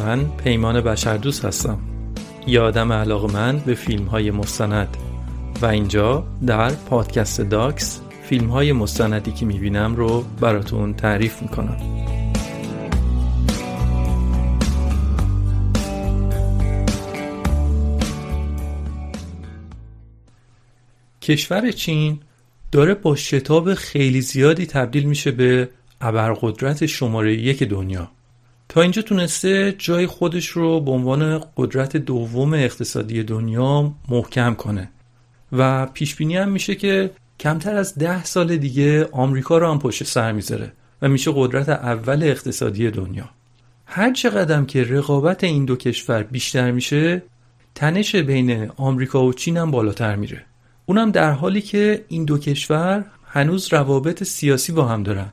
من پیمان بشردوست هستم. یه آدم من به فیلم های مستند. و اینجا در پادکست داکس فیلم های مستندی که می‌بینم رو براتون تعریف می‌کنم. کشور چین داره با شتاب خیلی زیادی تبدیل میشه به ابرقدرت شماره یک دنیا. تا اینجا تونسته جای خودش رو به عنوان قدرت دوم اقتصادی دنیا محکم کنه. و پیش بینی هم میشه که کمتر از ده سال دیگه آمریکا رو هم پشت سر می‌ذاره و میشه قدرت اول اقتصادی دنیا. هر چقدر که رقابت این دو کشور بیشتر میشه تنش بین آمریکا و چین هم بالاتر میره. اونم در حالی که این دو کشور هنوز روابط سیاسی با هم دارن.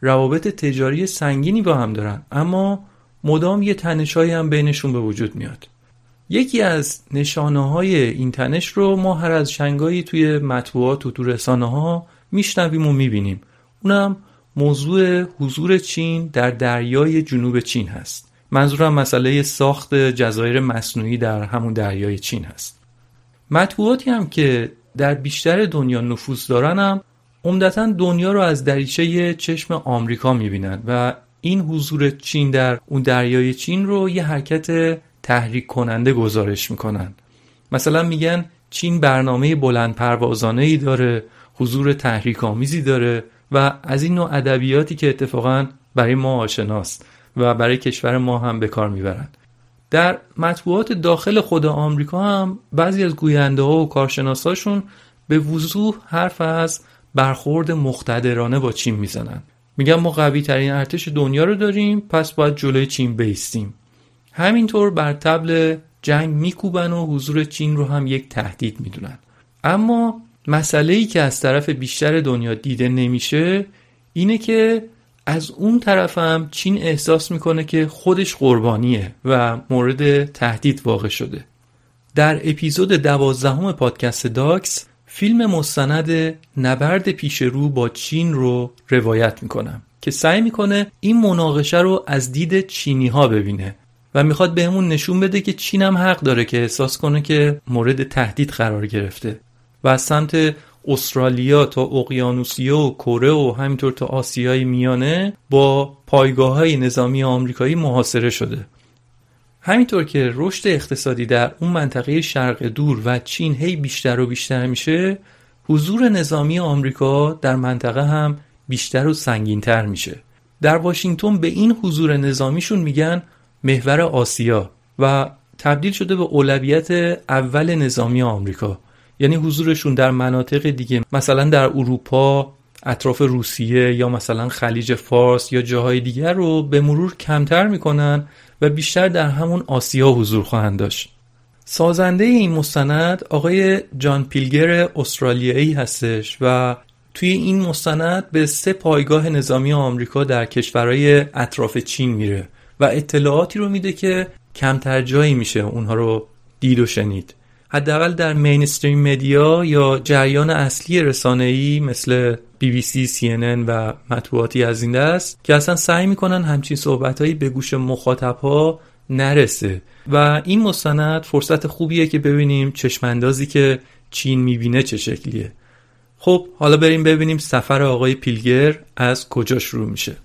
روابط تجاری سنگینی با هم دارن اما مدام یه تنشایی هم بینشون به وجود میاد. یکی از نشانه های این تنش رو ما هر از شنگایی توی مطبوعات و تو رسانه ها میشنویم و می‌بینیم. اونم موضوع حضور چین در دریای جنوب چین هست. منظورم مسئله ساخت جزایر مصنوعی در همون دریای چین هست. مطبوعاتی هم که در بیشتر دنیا نفوذ دارن هم عمدتا دنیا رو از دریچه چشم آمریکا می‌بینن و این حضور چین در اون دریای چین رو یه حرکت تحریک کننده گزارش می‌کنن. مثلا میگن چین برنامه بلند پروازانه ای داره حضور تحریک آمیزی داره و از این نوع ادبیاتی که اتفاقا برای ما آشناست و برای کشور ما هم به کار می‌برن. در مطبوعات داخل خود آمریکا هم بعضی از گوینده ها و کارشناساشون به وضوح حرف از برخورد مقتدرانه با چین می‌زنن میگن ما قوی ترین ارتش دنیا رو داریم پس باید جلوی چین بیستیم. همینطور بر تبل جنگ میکوبن و حضور چین رو هم یک تهدید می‌دونن. اما مسئله ای که از طرف بیشتر دنیا دیده نمیشه اینه که از اون طرف هم چین احساس می‌کنه که خودش قربانیه و مورد تهدید واقع شده. در اپیزود دوازدهم پادکست داکس فیلم مستند نبرد پیش رو با چین رو روایت می‌کنم که سعی می‌کنه این مناقشه رو از دید چینی ها ببینه و می‌خواد بهمون نشون بده که چین هم حق داره که احساس کنه که مورد تهدید قرار گرفته و از سمت استرالیا تا اقیانوسیا و کره و همینطور تا آسیای میانه با پایگاه های نظامی آمریکایی محاصره شده. همینطور که رشد اقتصادی در اون منطقه شرق دور و چین هی بیشتر و بیشتر میشه حضور نظامی آمریکا در منطقه هم بیشتر و سنگینتر میشه. در واشنگتن به این حضور نظامیشون میگن محور آسیا و تبدیل شده به اولویت اول نظامی آمریکا. یعنی حضورشون در مناطق دیگه مثلا در اروپا اطراف روسیه یا مثلا خلیج فارس یا جاهای دیگر رو به مرور کمتر می‌کنن و بیشتر در همون آسیا حضور خواهند داشت. سازنده این مستند آقای جان پیلگر استرالیایی هستش و توی این مستند به سه پایگاه نظامی آمریکا در کشورهای اطراف چین میره و اطلاعاتی رو میده که کمتر جایی میشه اونها رو دید و شنید. حداقل در مینستریم مدیا یا جریان اصلی رسانه‌ای مثل بی بی سی، سی و مطبوعاتی از این دست که اصلا سعی می‌کنن همچین صحبتهایی به گوش مخاطبها نرسه. و این مستند فرصت خوبیه که ببینیم چشماندازی که چین می‌بینه چه شکلیه. خب حالا بریم ببینیم سفر آقای پیلگر از کجا شروع میشه.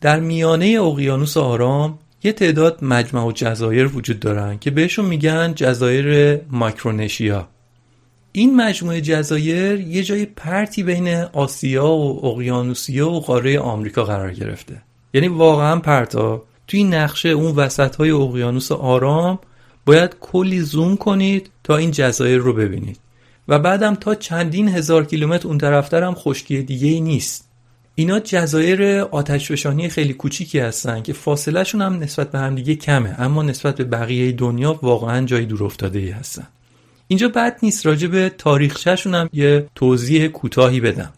در میانه اقیانوس آرام یه تعداد مجمع و جزایر وجود دارن که بهشون میگن جزایر مایکرونشیا. این مجموعه جزایر یه جای پرتی بین آسیا و اقیانوسیا و قاره آمریکا قرار گرفته. یعنی واقعا پرتا. توی نقشه اون وسط های اقیانوس آرام باید کلی زوم کنید تا این جزایر رو ببینید. و بعدم تا چندین هزار کیلومتر اون طرفتر هم خشکی دیگه ای نیست. اینا جزایر آتشفشانی خیلی کوچیکی هستن که فاصله شون هم نسبت به همدیگه کمه اما نسبت به بقیه دنیا واقعا جای دور افتاده ای هستن. اینجا بد نیست راجع به تاریخچهشون هم یه توضیح کوتاهی بدم.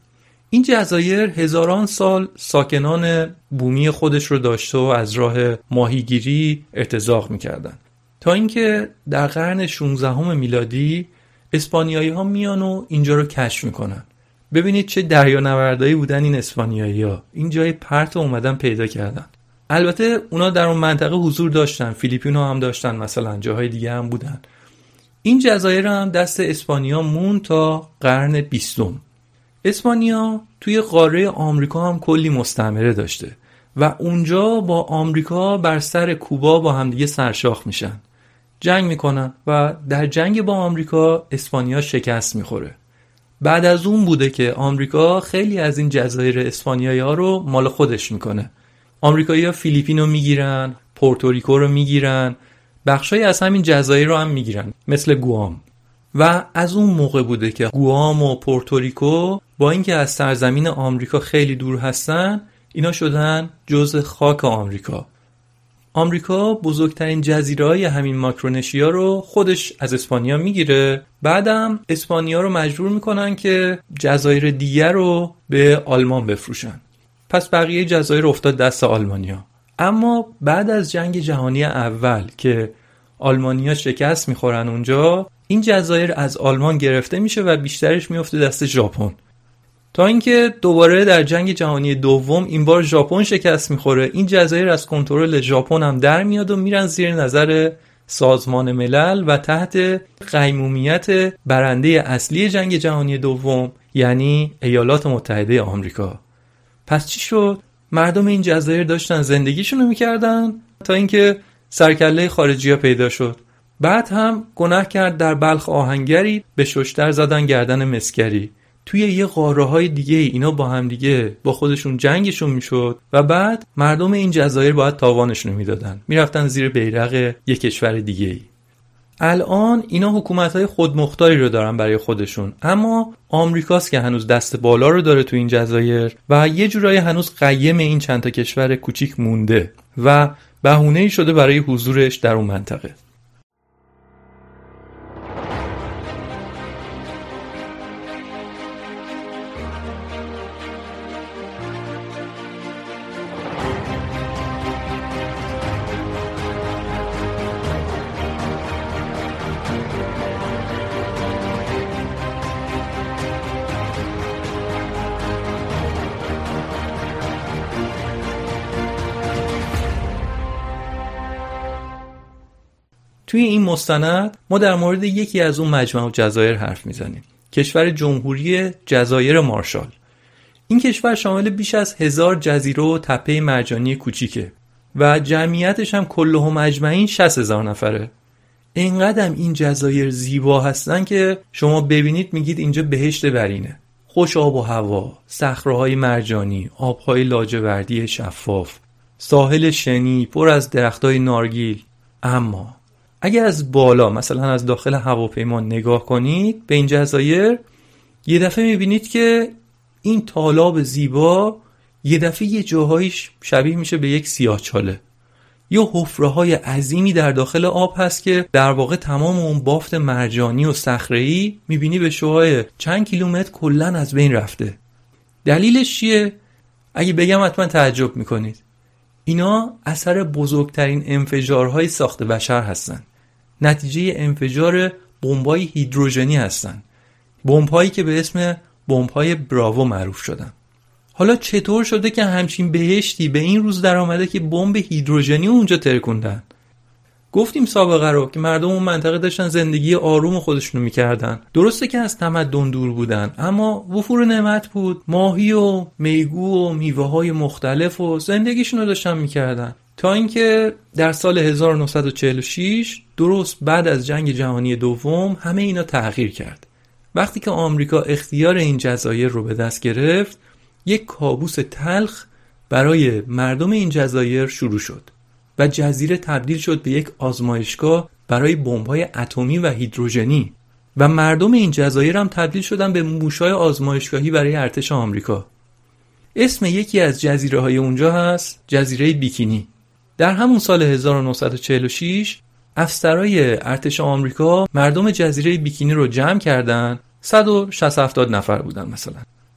این جزایر هزاران سال ساکنان بومی خودش رو داشته و از راه ماهیگیری ارتزاق می‌کردن. تا اینکه در قرن 16 میلادی اسپانیایی ها میان و اینجا رو کشف می‌کنن. ببینید چه دریانوردایی بودن این اسپانیایی ها. این جای پرت اومدن پیدا کردن. البته اونا در اون منطقه حضور داشتن. فیلیپین هم داشتن مثلا جاهای دیگه هم بودن. این جزایر هم دست اسپانیا مون تا قرن بیستم. اسپانیا توی قاره آمریکا هم کلی مستعمره داشته و اونجا با آمریکا بر سر کوبا با همدیگه سرشاخ میشن. جنگ می‌کنن و در جنگ با آمریکا اسپانیا شکست می‌خوره. بعد از اون بوده که آمریکا خیلی از این جزایر اسپانیایی ها رو مال خودش می‌کنه. آمریکایی ها فیلیپین رو می‌گیرن پورتوریکو رو می‌گیرن بخشای از همین جزایر رو هم می‌گیرن مثل گوام. و از اون موقع بوده که گوام و پورتوریکو با اینکه از سرزمین آمریکا خیلی دور هستن اینا شدن جزء خاک آمریکا. آمریکا بزرگترین جزیره های همین ماکرونشیا رو خودش از اسپانیا می‌گیره. بعدم اسپانیا رو مجبور می‌کنن که جزایر دیگر رو به آلمان بفروشن. پس بقیه جزایر افتاد دست آلمانیا. اما بعد از جنگ جهانی اول که آلمانیا شکست می‌خورن اونجا این جزایر از آلمان گرفته میشه و بیشترش میفته دست ژاپن. تا اینکه دوباره در جنگ جهانی دوم این بار ژاپن شکست می‌خوره. این جزایر از کنترل ژاپن هم در میاد و میرن زیر نظر سازمان ملل و تحت قیمومیت برنده اصلی جنگ جهانی دوم یعنی ایالات متحده آمریکا. پس چی شد؟ مردم این جزایر داشتن زندگیشونو می‌کردن تا اینکه سرکله خارجی ها پیدا شد. بعد هم گناه کرد در بلخ آهنگری به ششتر زدن گردن مسکری. توی یه قاره های دیگه اینا با هم دیگه با خودشون جنگشون می‌شد و بعد مردم این جزایر باید تاوانشون رو می‌دادن. می‌رفتن زیر بیرق یه کشور دیگه ای. الان اینا حکومت های خودمختاری رو دارن برای خودشون اما آمریکاست که هنوز دست بالا رو داره تو این جزایر و یه جورایی هنوز قیم این چند تا کشور کوچیک مونده و بهونه شده برای حضورش در اون منطقه. توی این مستند ما در مورد یکی از اون مجمع جزایر حرف می‌زنیم. کشور جمهوری جزایر مارشال. این کشور شامل بیش از هزار جزیره و تپه مرجانی کوچیکه و جمعیتش هم هم مجمعین 60 هزار نفره. اینقدر این جزایر زیبا هستن که شما ببینید میگید اینجا بهشت برینه. خوش آب و هوا صخره مرجانی آبهای لاجوردی شفاف ساحل شنی پر از درختای نارگیل. اما اگر از بالا مثلا از داخل هواپیما نگاه کنید به این جزایر یه دفعه می‌بینید که این تالاب زیبا یه دفعه یه جاهایش شبیه میشه به یک سیاهچاله یه حفره های عظیمی در داخل آب هست که در واقع تمام اون بافت مرجانی و صخره‌ای می‌بینی به شوهای چند کیلومتر کلا از بین رفته. دلیلش چیه؟ اگه بگم حتما تعجب می‌کنید. اینا اثر بزرگترین انفجارهای ساخت بشر هستند نتیجه انفجار بمبای هیدروژنی هستند بمبهایی که به اسم بمبهای براوو معروف شدن. حالا چطور شده که همچین بهشتی به این روز در آمده که بمب هیدروژنی اونجا ترکوندن؟ گفتیم سابقه رو که مردم اون منطقه داشتن زندگی آروم خودشونو می‌کردن. درسته که از تمدن دور بودن اما وفور نعمت بود. ماهی و میگو و میوه های مختلف و زندگیشون رو داشتن می‌کردن. تا اینکه در سال 1946 درست بعد از جنگ جهانی دوم همه اینا تغییر کرد. وقتی که آمریکا اختیار این جزایر رو به دست گرفت یک کابوس تلخ برای مردم این جزایر شروع شد و جزیره تبدیل شد به یک آزمایشگاه برای بمب‌های اتمی و هیدروژنی. و مردم این جزایر هم تبدیل شدن به موشای آزمایشگاهی برای ارتش آمریکا. اسم یکی از جزیره های اونجا هست جزیره بیکینی. در همون سال 1946 افسرای ارتش آمریکا مردم جزیره بیکینی رو جمع کردن. 160 نفر بودن مثلا.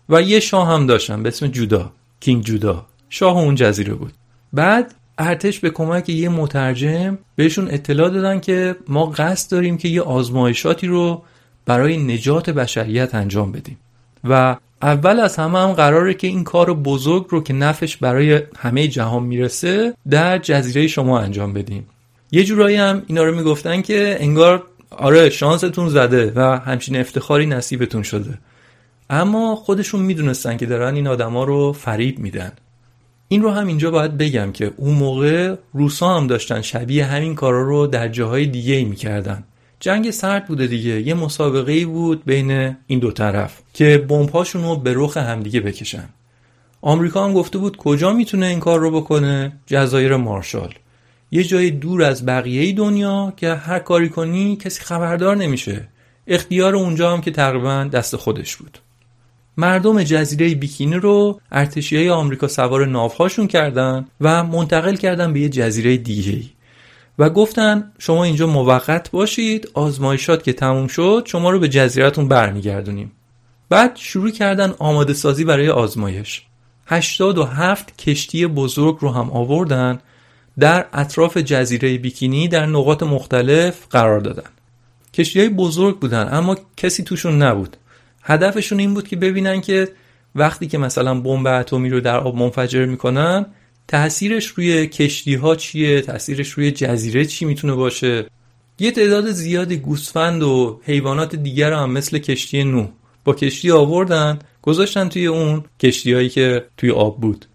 و یه شاه هم داشتن به اسم جودا کینگ جودا. شاه اون جزیره بود. بعد ارتش به کمک یه مترجم بهشون اطلاع دادن که ما قصد داریم که یه آزمایشاتی رو برای نجات بشریت انجام بدیم. و اول از همه هم قراره که این کار بزرگ رو که نفش برای همه جهان می‌رسه در جزیره شما انجام بدیم. یه جورایی هم اینا رو می‌گفتن که انگار آره شانستون زده و همچین افتخاری نصیبتون شده. اما خودشون می‌دونستن که دارن این آدما رو فریب میدن. این رو هم اینجا باید بگم که اون موقع روسا هم داشتن شبیه همین کارا رو در جاهای دیگه ای می‌کردن. جنگ سرد بوده دیگه. یه مسابقه ای بود بین این دو طرف که بمب‌هاشون رو به رخ همدیگه بکشن. آمریکا هم گفته بود کجا می‌تونه این کار رو بکنه؟ جزایر مارشال. یه جای دور از بقیه دنیا که هر کاری کنی کسی خبردار نمیشه. اختیار اونجا هم که تقریبا دست خودش بود. مردم جزیره بیکینی رو ارتشی آمریکا سوار ناوهاشون کردن و منتقل کردن به یه جزیره دیگه و گفتن شما اینجا موقت باشید آزمایشات که تموم شد شما رو به جزیرتون برمیگردونیم. بعد شروع کردن آماده سازی برای آزمایش. 87 کشتی بزرگ رو هم آوردن در اطراف جزیره بیکینی در نقاط مختلف قرار دادن. کشتی های بزرگ بودن اما کسی توشون نبود. هدفشون این بود که ببینن که وقتی که مثلا بمب اتمی رو در آب منفجر می‌کنن تاثیرش روی کشتی ها چیه؟ تاثیرش روی جزیره چی می‌تونه باشه؟ یه تعداد زیادی گوسفند و حیوانات دیگر هم مثل کشتی نو با کشتی آوردن گذاشتن توی اون کشتی هایی که توی آب بود.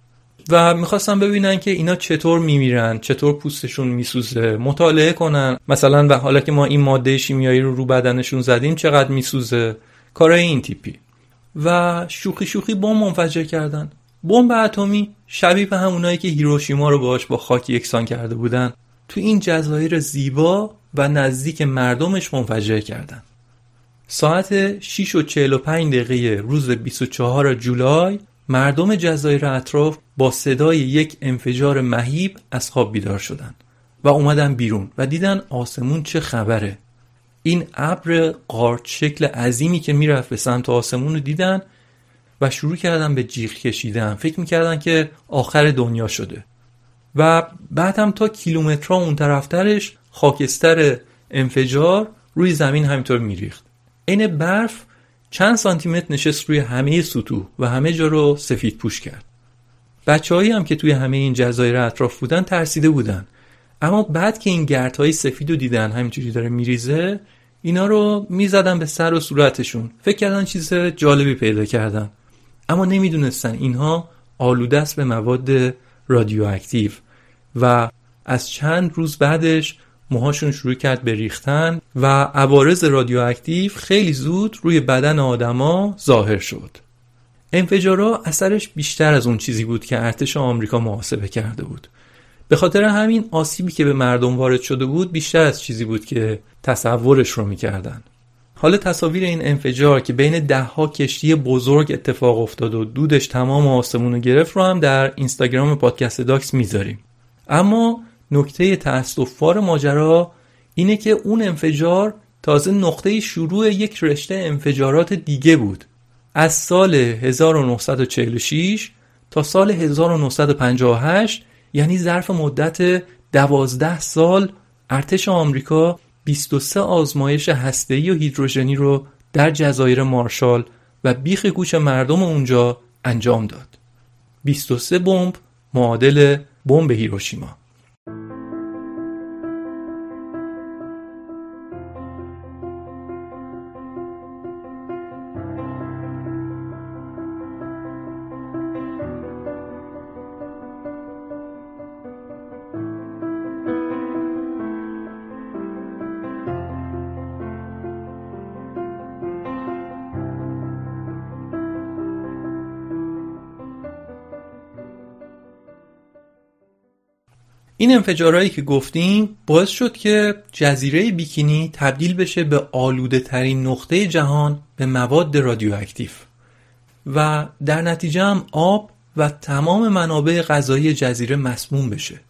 و می‌خواستن ببینن که اینا چطور میمیرن چطور پوستشون میسوزه مطالعه کنن. مثلا و حالا که ما این ماده شیمیایی رو رو بدنشون زدیم چقدر میسوزه؟ کارای این تیپی. و شوخی شوخی بمب منفجر کردن. بمب اتمی شبیه به همونایی که هیروشیما رو باهاش با خاک یکسان کرده بودن تو این جزایر زیبا و نزدیک مردمش منفجر کردن. ساعت 6 و 45 دقیقه روز 24 جولای مردم جزایر اطراف با صدای یک انفجار مهیب از خواب بیدار شدند و اومدن بیرون و دیدن آسمون چه خبره. این ابر قارچ شکل عظیمی که می‌رفت به سمت آسمون رو دیدن و شروع کردن به جیغ کشیدن. فکر می‌کردن که آخر دنیا شده. و بعد هم تا کیلومترها اون طرفترش خاکستر انفجار روی زمین همینطور میریخت. عین برف چند سانتیمتر نشست روی همه سطوح و همه جا رو سفید پوش کرد. بچههایی هم که توی همه این جزایر اطراف بودن ترسیده بودن. اما بعد که این گردهای سفید رو دیدن همینجوری داره میریزه اینا رو می‌زدن به سر و صورتشون. فکر کردن چیز جالبی پیدا کردن. اما نمی‌دونستن اینها آلوده است به مواد رادیواکتیو و از چند روز بعدش موهاشون شروع کرد به ریختن و عوارض رادیواکتیو خیلی زود روی بدن آدما ظاهر شد. انفجارا اثرش بیشتر از اون چیزی بود که ارتش آمریکا محاسبه کرده بود. به خاطر همین آسیبی که به مردم وارد شده بود بیشتر از چیزی بود که تصورش رو می‌کردن. حالا تصاویر این انفجار که بین دهها کشتی بزرگ اتفاق افتاد و دودش تمام آسمون رو گرفت رو هم در اینستاگرام پادکست داکس می‌ذاریم. اما نکته تأسفبار ماجرا اینه که اون انفجار تازه نقطه شروع یک رشته انفجارات دیگه بود. از سال 1946 تا سال 1958 یعنی ظرف مدت دوازده سال ارتش آمریکا 23 آزمایش هسته‌ای و هیدروژنی رو در جزایر مارشال و بیخ گوش مردم اونجا انجام داد. 23 بمب معادل بمب هیروشیما. این انفجارهایی که گفتیم باعث شد که جزیره بیکینی تبدیل بشه به آلوده ترین نقطه جهان به مواد رادیواکتیو. و در نتیجه هم آب و تمام منابع غذایی جزیره مسموم بشه.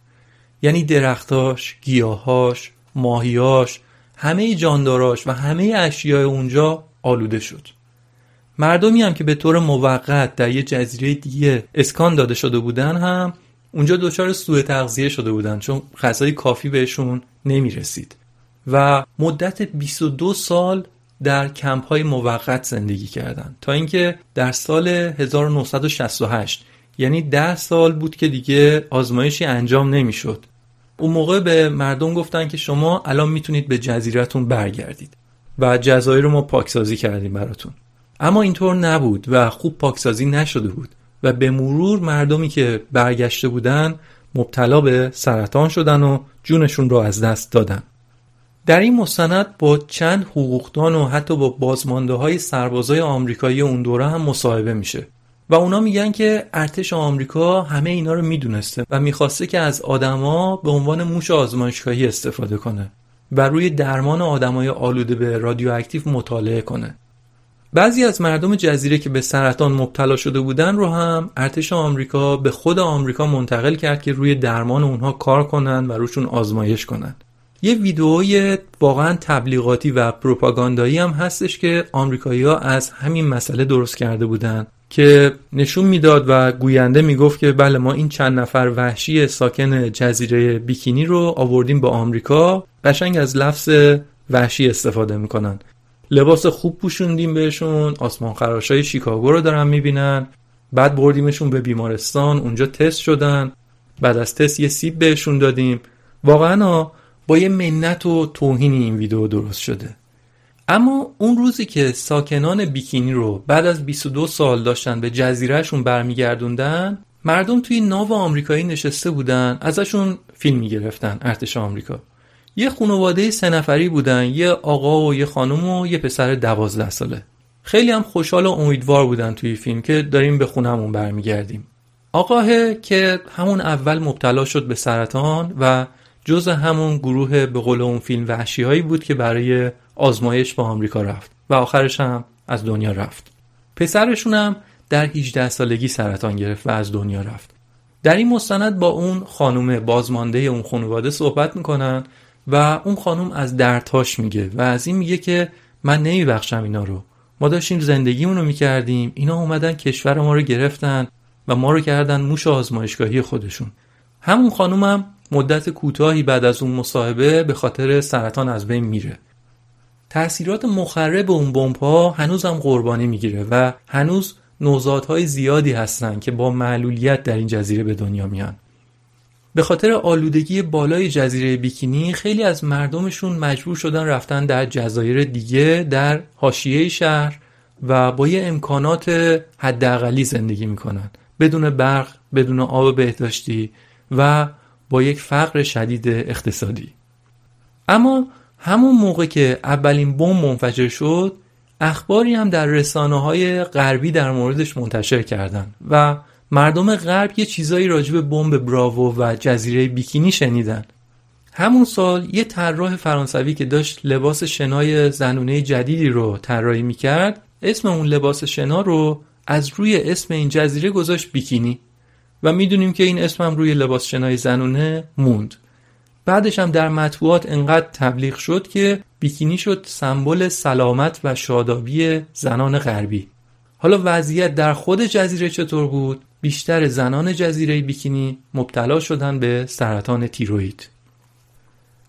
یعنی درختاش، گیاهاش، ماهیاش، همه جانداراش و همه اشیاء اونجا آلوده شد. مردمی هم که به طور موقت در یه جزیره دیگه اسکان داده شده بودن هم اونجا دچار سوء تغذیه شده بودن چون غذای کافی بهشون نمی رسید و مدت 22 سال در کمپ های موقت زندگی کردند تا اینکه در سال 1968 یعنی 10 سال بود که دیگه آزمایشی انجام نمی‌شد. اون موقع به مردم گفتن که شما الان می‌تونید به جزیرتون برگردید و جزایر رو ما پاکسازی کردیم براتون. اما اینطور نبود و خوب پاکسازی نشده بود. و به مرور مردمی که برگشته بودن مبتلا به سرطان شدن و جونشون رو از دست دادن. در این مستند با چند حقوقدان و حتی با بازمانده های سربازای آمریکایی اون دوره هم مصاحبه میشه. و اونا میگن که ارتش آمریکا همه اینا رو می‌دونسته و می‌خواسته که از آدما به عنوان موش آزمایشگاهی استفاده کنه و روی درمان آدمای آلوده به رادیواکتیو مطالعه کنه. بعضی از مردم جزیره که به سرطان مبتلا شده بودن رو هم ارتش آمریکا به خود آمریکا منتقل کرد که روی درمان اونها کار کنن و روشون آزمایش کنن. یه ویدئوی واقعا تبلیغاتی و پروپاگاندایی هم هستش که آمریکایی‌ها از همین مسئله درست کرده بودن که نشون می‌داد و گوینده می‌گفت که بله ما این چند نفر وحشی ساکن جزیره بیکینی رو آوردیم به آمریکا قشنگ از لفظ وحشی استفاده می‌کنن. لباس خوب پوشوندیم بهشون آسمان خراشای شیکاگو رو دارن می‌بینن. بعد بردیمشون به بیمارستان اونجا تست شدن. بعد از تست یه سیب بهشون دادیم. واقعا با یه منت و توهینی این ویدیو درست شده. اما اون روزی که ساکنان بیکینی رو بعد از 22 سال داشتن به جزیرهشون برمیگردوندن مردم توی ناو آمریکایی نشسته بودن ازشون فیلم می‌گرفتن ارتش آمریکا. یه خانواده سه نفری بودن یه آقا و یه خانم و یه پسر دوازده ساله. خیلی هم خوشحال و امیدوار بودن توی فیلم که داریم به خونمون برمیگردیم. آقاه که همون اول مبتلا شد به سرطان و جز همون گروه به قول اون فیلم وحشی هایی بود که برای آزمایش با آمریکا رفت و آخرش هم از دنیا رفت. پسرشون هم در 18 سالگی سرطان گرفت و از دنیا رفت. در این مستند با اون خانم بازمانده اون خانواده صحبت می‌کنن و اون خانم از دردهاش میگه و از این میگه که من نمیبخشم اینا رو. ما داشتیم زندگیمون رو می‌کردیم. اینا اومدن کشور ما رو گرفتن و ما رو کردن موش آزمایشگاهی خودشون. همون خانومم هم مدت کوتاهی بعد از اون مصاحبه به خاطر سرطان از بین میره. تأثیرات مخرب اون بمب ها هنوز هم قربانی می‌گیره و هنوز نوزادهای زیادی هستن که با معلولیت در این جزیره به دنیا میان. به خاطر آلودگی بالای جزیره بیکینی خیلی از مردمشون مجبور شدن رفتن در جزایر دیگه در حاشیه شهر و با یه امکانات حداقلی زندگی می‌کنن. بدون برق بدون آب بهداشتی و با یک فقر شدید اقتصادی. اما همون موقع که اولین بمب منفجر شد اخباری هم در رسانه های غربی در موردش منتشر کردن و مردم غرب یه چیزایی راجع به بمب براوو و جزیره بیکینی شنیدن. همون سال یه طراح فرانسوی که داشت لباس شنای زنونه جدیدی رو طراحی می‌کرد اسم اون لباس شنا رو از روی اسم این جزیره گذاشت بیکینی. و می‌دونیم که این اسم هم روی لباس شنای زنونه موند. بعدش هم در مطبوعات انقدر تبلیغ شد که بیکینی شد سمبل سلامت و شادابی زنان غربی. حالا وضعیت در خود جزیره چطور بود؟ بیشتر زنان جزیره بیکینی مبتلا شدن به سرطان تیروید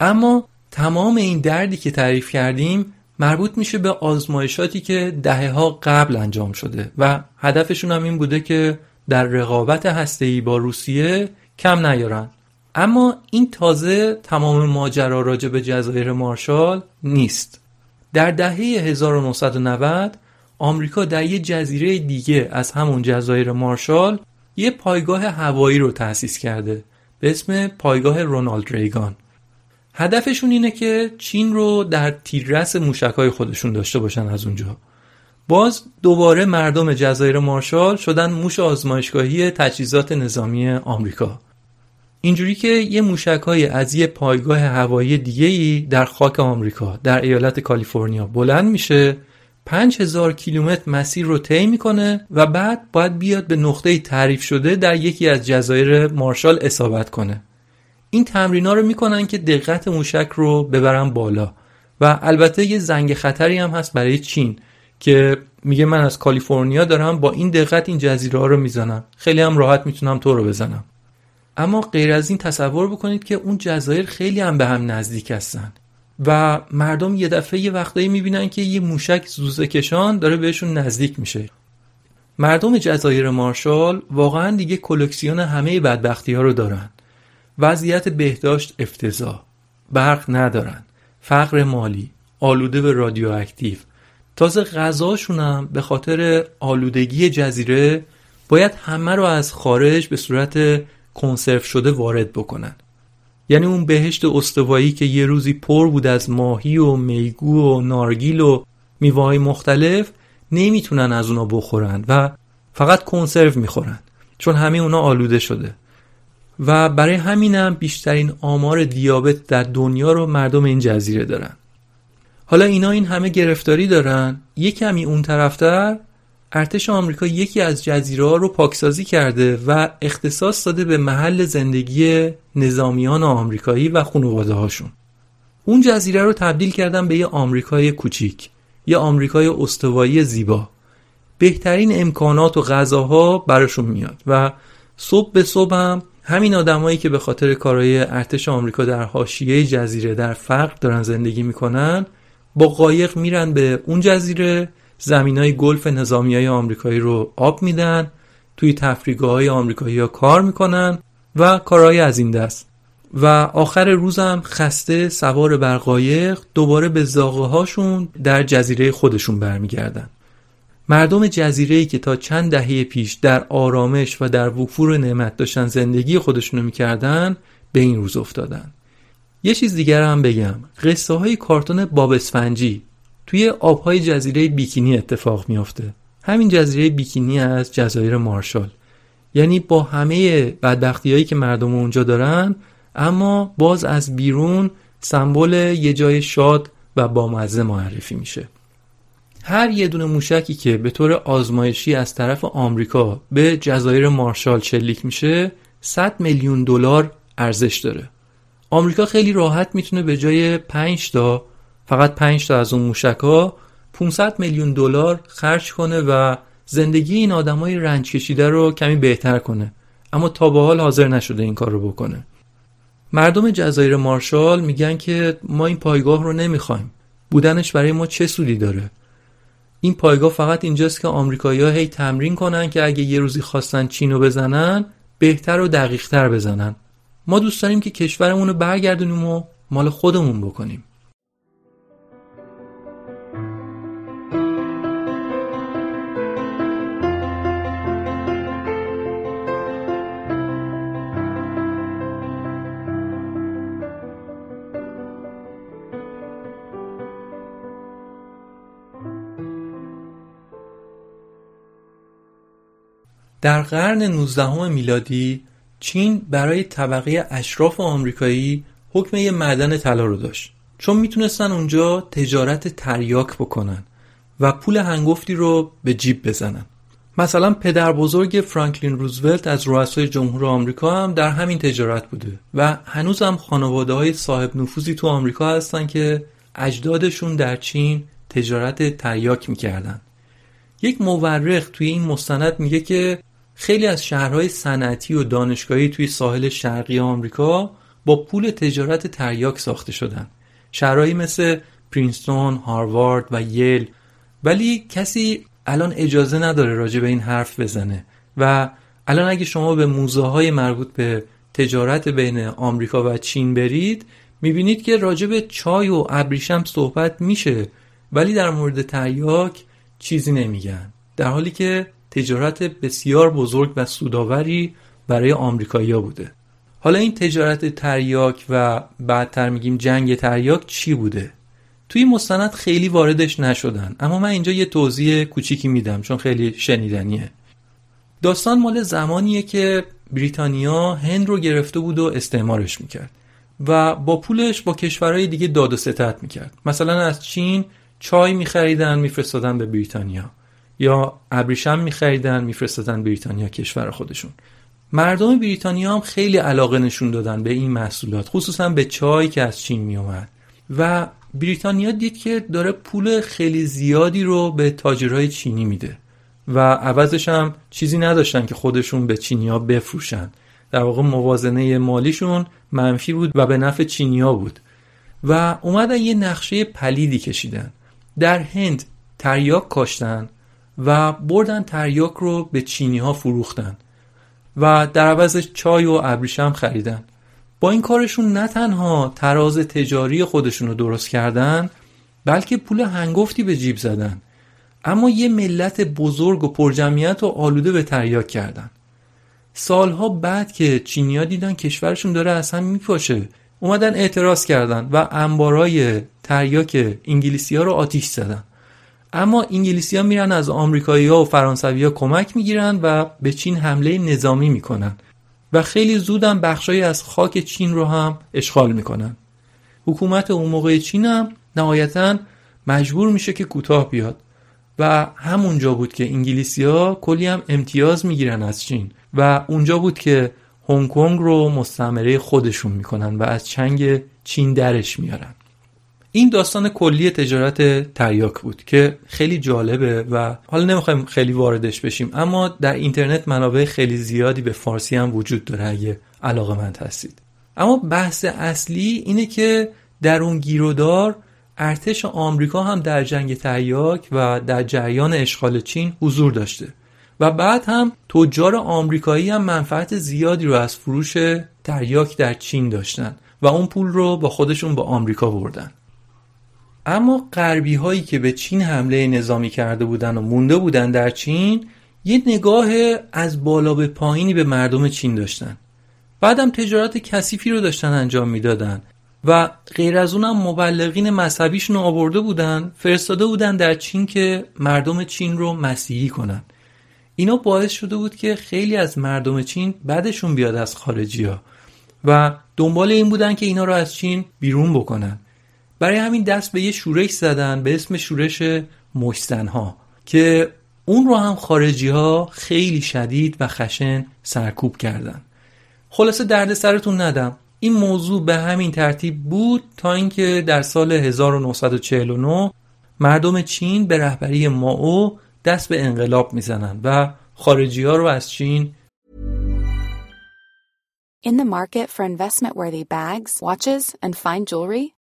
اما تمام این دردی که تعریف کردیم مربوط میشه به آزمایشاتی که دهه ها قبل انجام شده و هدفشون هم این بوده که در رقابت هسته‌ای با روسیه کم نیارن. اما این تازه تمام ماجرا راجع به جزایر مارشال نیست. در دهه 1990 آمریکا در یه جزیره دیگه از همون جزایر مارشال یه پایگاه هوایی رو تأسیس کرده. به اسم پایگاه رونالد ریگان. هدفشون اینه که چین رو در تیررس موشکای خودشون داشته باشن از اونجا. باز دوباره مردم جزایر مارشال شدن موش آزمایشگاهی تجهیزات نظامی آمریکا. اینجوری که یه موشکای از یه پایگاه هوایی دیگه ای در خاک آمریکا در ایالت کالیفرنیا بلند میشه 5000 کیلومتر مسیر رو طی می‌کنه و بعد باید بیاد به نقطه تعریف شده در یکی از جزایر مارشال اصابت کنه. این تمرینا رو می‌کنن که دقت موشک رو ببرن بالا. و البته یه زنگ خطری هم هست برای چین که میگه من از کالیفرنیا دارم با این دقت این جزیره ها رو می‌زنم. خیلی هم راحت می‌تونم تو رو بزنم. اما غیر از این تصور بکنید که اون جزایر خیلی هم به هم نزدیک هستن. و مردم یه دفعه یه وقتایی می‌بینن که یه موشک زوزه کشان داره بهشون نزدیک میشه. مردم جزایر مارشال واقعا دیگه کلکسیون همه بدبختی ها رو دارن. وضعیت بهداشت افتضاح. برق ندارن. فقر مالی. آلوده به رادیواکتیو. تازه غذاشون هم به خاطر آلودگی جزیره باید همه رو از خارج به صورت کنسرو شده وارد بکنن. یعنی اون بهشت استوایی که یه روزی پر بود از ماهی و میگو و نارگیل و میوه‌های مختلف نمی‌تونن از اونا بخورن و فقط کنسرو می‌خورن چون همه اونا آلوده شده. و برای همینم بیشترین آمار دیابت در دنیا رو مردم این جزیره دارن. حالا اینا این همه گرفتاری دارن یک کمی اون طرفتر ارتش آمریکا یکی از جزیره رو پاکسازی کرده و اختصاص داده به محل زندگی نظامیان آمریکایی و خانواده هاشون. اون جزیره رو تبدیل کردن به یه آمریکای کوچیک یه آمریکای استوایی زیبا. بهترین امکانات و غذاها براشون میاد و صبح به صبح هم همین آدمایی که به خاطر کارهای ارتش آمریکا در حاشیه جزیره در فقر دارن زندگی می‌کنن با قایق میرن به اون جزیره زمین های گلف نظامی های آمریکایی رو آب میدن توی تفریگاه های آمریکایی ها کار می‌کنن و کارهای از این دست. و آخر روزم خسته سوار بر قایق دوباره به زاغه هاشون در جزیره خودشون برمیگردن. مردم جزیره که تا چند دهه پیش در آرامش و در وفور نعمت داشتن زندگی خودشونو می‌کردن به این روز افتادن. یه چیز دیگر هم بگم. قصه های کارتون باب اسفنجی توی آبهای جزیره بیکینی اتفاق میافته. همین جزیره بیکینی از جزایر مارشال. یعنی با همه بدبختی هایی که مردم اونجا دارن اما باز از بیرون سمبل یه جای شاد و بامزه معرفی میشه. هر یه دونه موشکی که به طور آزمایشی از طرف آمریکا به جزایر مارشال شلیک میشه 100 میلیون دلار ارزش داره. آمریکا خیلی راحت می‌تونه به جای 5 تا فقط 5 تا از اون موشک ها 500 میلیون دلار خرج کنه و زندگی این آدمای رنج کشیده رو کمی بهتر کنه. اما تا به حال حاضر نشده این کار رو بکنه. مردم جزایر مارشال میگن که ما این پایگاه رو نمی‌خوایم. بودنش برای ما چه سودی داره؟ این پایگاه فقط اینجاست که آمریکایی‌ها هی تمرین کنن که اگه یه روزی خواستن چینو بزنن بهتر و دقیقتر بزنن. ما دوست داریم که کشورمون رو برگردونیم و مال خودمون بکنیم. در قرن 19 میلادی چین برای طبقه اشراف آمریکایی حکم یه معدن طلا رو داشت. چون می‌تونستن اونجا تجارت تریاک بکنن و پول هنگفتی رو به جیب بزنن. مثلا پدر بزرگ فرانکلین روزولت از رؤسای جمهور آمریکا هم در همین تجارت بوده و هنوز هم خانواده های صاحب نفوذی تو آمریکا هستن که اجدادشون در چین تجارت تریاک می‌کردن. یک مورخ توی این مستند میگه که خیلی از شهرهای صنعتی و دانشگاهی توی ساحل شرقی آمریکا با پول تجارت تریاک ساخته شدن. شهرهایی مثل پرینستون، هاروارد و یل. ولی کسی الان اجازه نداره راجع به این حرف بزنه و الان اگه شما به موزه های مربوط به تجارت بین آمریکا و چین برید می‌بینید که راجع به چای و ابریشم صحبت میشه. ولی در مورد تریاک چیزی نمیگن. در حالی که تجارت بسیار بزرگ و سوداوری برای آمریکایی‌ها بوده. حالا این تجارت تریاک و بعدتر میگیم جنگ تریاک چی بوده؟ توی مستند خیلی واردش نشدن اما من اینجا یه توضیح کوچیکی میدم چون خیلی شنیدنیه. داستان مال زمانیه که بریتانیا هند رو گرفته بود و استعمارش می‌کرد و با پولش با کشورهای دیگه داد و ستت می‌کرد. مثلا از چین چای میخریدن میفرستادن به بریتانیا. یا ابریشم میخریدن میفرستادن بریتانیا کشور خودشون. مردم بریتانیا هم خیلی علاقه نشون دادن به این محصولات خصوصا به چای که از چین میومد و بریتانیا دید که داره پول خیلی زیادی رو به تاجرهای چینی میده و عوضش هم چیزی نداشتن که خودشون به چینیا بفروشن. در واقع موازنه مالیشون منفی بود و به نفع چینیا بود. و اومدن یه نقشه پلیدی کشیدن. در هند تریاک کاشتن و بردن تریاک رو به چینی ها فروختن و در عوضش چای و ابریشم خریدن. با این کارشون نه تنها تراز تجاری خودشون رو درست کردن بلکه پول هنگفتی به جیب زدن. اما یه ملت بزرگ و پرجمعیت و آلوده به تریاک کردن. سالها بعد که چینیا دیدن کشورشون داره اصلا میپاشه اومدن اعتراض کردن و انبارای تریاک انگلیسی ها رو آتیش زدن. اما انگلیسی ها میرن از آمریکایی ها و فرانسوی ها کمک می‌گیرن و به چین حمله نظامی می‌کنن. و خیلی زودم بخشایی از خاک چین رو هم اشغال می‌کنن. حکومت اون موقع چین هم نهایتا مجبور میشه که کوتاه بیاد. و همونجا بود که انگلیسی ها کلی هم امتیاز می‌گیرن از چین. و اونجا بود که هنگ کنگ رو مستعمره خودشون می‌کنن و از چنگ چین درش میارن. این داستان کلی تجارت تریاک بود که خیلی جالبه و حالا نمی‌خوایم خیلی واردش بشیم اما در اینترنت منابع خیلی زیادی به فارسی هم وجود داره اگه علاقه مند هستید. اما بحث اصلی اینه که در اون گیرودار ارتش آمریکا هم در جنگ تریاک و در جریان اشغال چین حضور داشته و بعد هم تجار آمریکایی هم منفعت زیادی رو از فروش تریاک در چین داشتن و اون پول رو با خودشون به آمریکا بردن. اما غربی هایی که به چین حمله نظامی کرده بودن و مونده بودن در چین یه نگاه از بالا به پایینی به مردم چین داشتن. بعدم تجارت کثیفی رو داشتن انجام می‌دادن و غیر از اونم مبلغین مذهبیشون رو آورده بودن فرستاده بودن در چین که مردم چین رو مسیحی کنن. اینا باعث شده بود که خیلی از مردم چین بعدشون بیاد از خارجی ها و دنبال این بودن که اینا رو از چین بیرون بکنن. برای همین دست به یه شورش زدن به اسم شورش مشتنها که اون رو هم خارجی ها خیلی شدید و خشن سرکوب کردن. خلاصه درد سرتون ندم. این موضوع به همین ترتیب بود تا اینکه در سال 1949 مردم چین به رهبری ماو دست به انقلاب می‌زنن و خارجی ها رو از چین In the market for investment worthy bags, watches, and fine jewelry,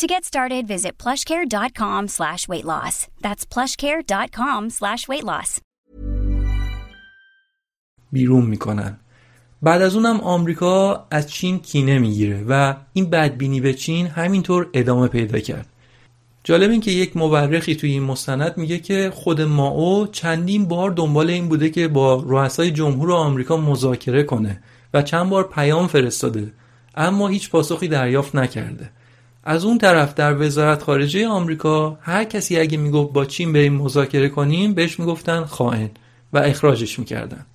To get started, visit plushcare.com slash weight loss. That's plushcare.com slash weight loss. بیرون می‌کنن بعد از اونم آمریکا از چین کینه می‌گیره و این بدبینی به چین همینطور ادامه پیدا کرد جالب این که یک مورخی توی این مستند میگه که خود ماو چندین بار دنبال این بوده که با رؤسای جمهور آمریکا مذاکره کنه و چند بار پیام فرستاده اما هیچ پاسخی دریافت نکرده از اون طرف در وزارت خارجه آمریکا هر کسی اگه می‌گفت با چین بریم مذاکره کنیم بهش می‌گفتن خائن و اخراجش می‌کردن.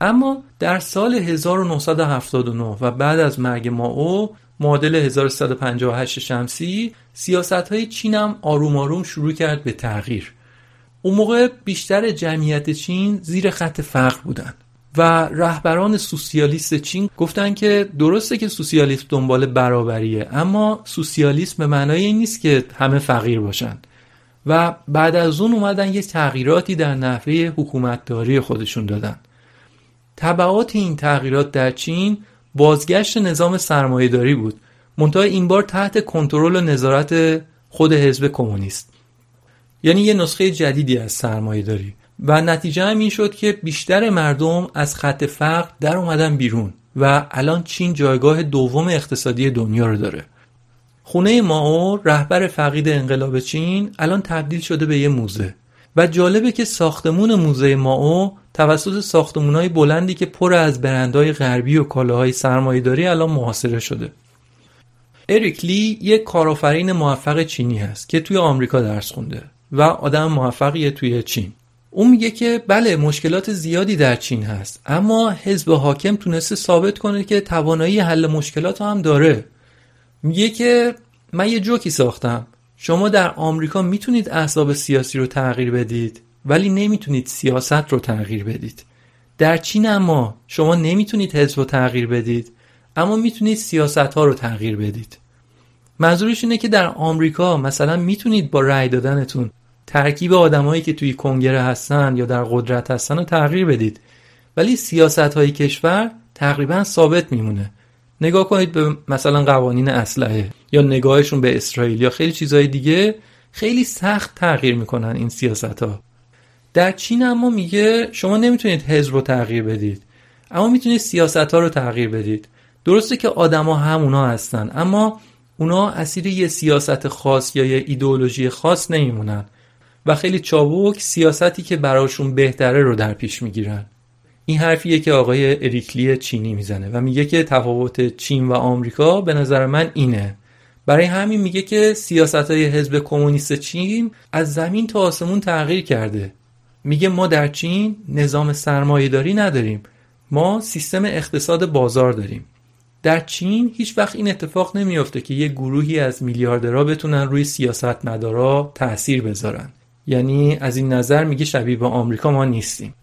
اما در سال 1979 و بعد از مرگ ماو معادل 1358 شمسی سیاست های چین هم آروم آروم شروع کرد به تغییر. اون موقع بیشتر جمعیت چین زیر خط فقر بودن. و رهبران سوسیالیست چین گفتن که درسته که سوسیالیسم دنبال برابریه اما سوسیالیسم به معنای این نیست که همه فقیر باشن. و بعد از اون اومدن یه تغییراتی در نحوه حکومتداری خودشون دادن. تبعات این تغییرات در چین بازگشت نظام سرمایهداری بود. منتها این بار تحت کنترل و نظارت خود حزب کمونیست. یعنی یه نسخه جدیدی از سرمایهداری. و نتیجه هم این شد که بیشتر مردم از خط فقر در اومدن بیرون و الان چین جایگاه دوم اقتصادی دنیا رو داره. خونه ماو رهبر فقید انقلاب چین الان تبدیل شده به یه موزه. و جالبه که ساختمون موزه ماو توسط ساختمونهای بلندی که پر از برندهای غربی و کالاهای سرمایهداری الان محاصره شده. اریک لی یک کارآفرین موفق چینی هست که توی آمریکا درس خونده و آدم موفقیه توی چین. اون میگه که بله مشکلات زیادی در چین هست اما حزب حاکم تونسته ثابت کنه که توانایی حل مشکلات هم داره. میگه که من یه جوکی ساختم. شما در آمریکا می‌تونید احزاب سیاسی رو تغییر بدید ولی نمی‌تونید سیاست رو تغییر بدید. در چین اما شما nemitunید حزب رو تغییر بدید اما می‌تونید سیاست ها رو تغییر بدید. منظورش اینه که در آمریکا مثلا می‌تونید با رأی دادنتون ترکیب آدمایی که توی کنگره هستن یا در قدرت هستن رو تغییر بدید. ولی سیاست های کشور تقریبا ثابت میمونه. نگاه کنید به مثلا قوانین اسلحه یا نگاهشون به اسرائیل یا خیلی چیزهای دیگه خیلی سخت تغییر می‌کنن این سیاست ها در چین اما میگه شما نمی‌تونید حزب رو تغییر بدید اما می‌تونید سیاست ها رو تغییر بدید. درسته که آدما همونا هستن اما اونا اسیر یه سیاست خاص یا یه ایدئولوژی خاص نمیمونن. و خیلی چابک سیاستی که براشون بهتره رو در پیش می‌گیرن. این حرفیه که آقای اریکلی چینی می‌زنه و میگه که تفاوت چین و آمریکا به نظر من اینه. برای همین میگه که سیاست های حزب کمونیست چین از زمین تا آسمون تغییر کرده. میگه ما در چین نظام سرمایهداری نداریم. ما سیستم اقتصاد بازار داریم. در چین هیچ وقت این اتفاق نمیافته که یه گروهی از میلیاردرها بتونن روی سیاست مدارا تأثیر بذارن. یعنی از این نظر میگه شبیه به آمریکا ما نیستیم.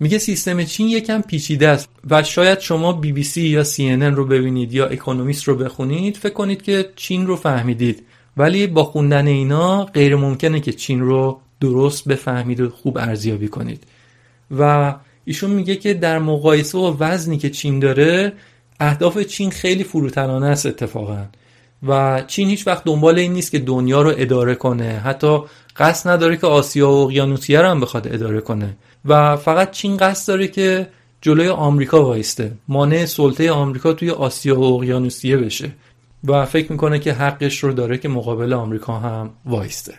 میگه سیستم چین یکم پیچیده است و شاید شما بی بی سی یا سی رو ببینید یا اکونومیست رو بخونید فکر کنید که چین رو فهمیدید. ولی با خوندن اینا غیر ممکنه که چین رو درست بفهمید و خوب ارزیابی کنید. و ایشون میگه که در مقایسه و وزنی که چین داره اهداف چین خیلی فروتنانه است اتفاقا. و چین هیچ وقت دنبال این نیست که دنیا رو اداره کنه. حتی قصد نداره که آسیا و اقیانوسیه رو هم بخواد اداره کنه. و فقط چین قصد داره که جلوی آمریکا وایسته. مانع سلطه آمریکا توی آسیا و اقیانوسیه بشه. و فکر می‌کنه که حقش رو داره که مقابل آمریکا هم وایسته.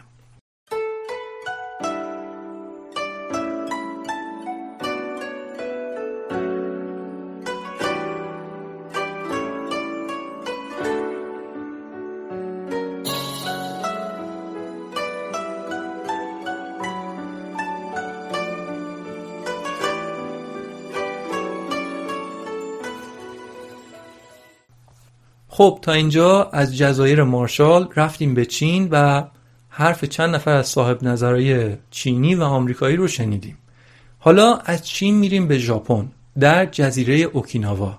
خب تا اینجا از جزایر مارشال رفتیم به چین و حرف چند نفر از صاحب نظرهای چینی و آمریکایی رو شنیدیم. حالا از چین میریم به ژاپن در جزیره اوکیناوا.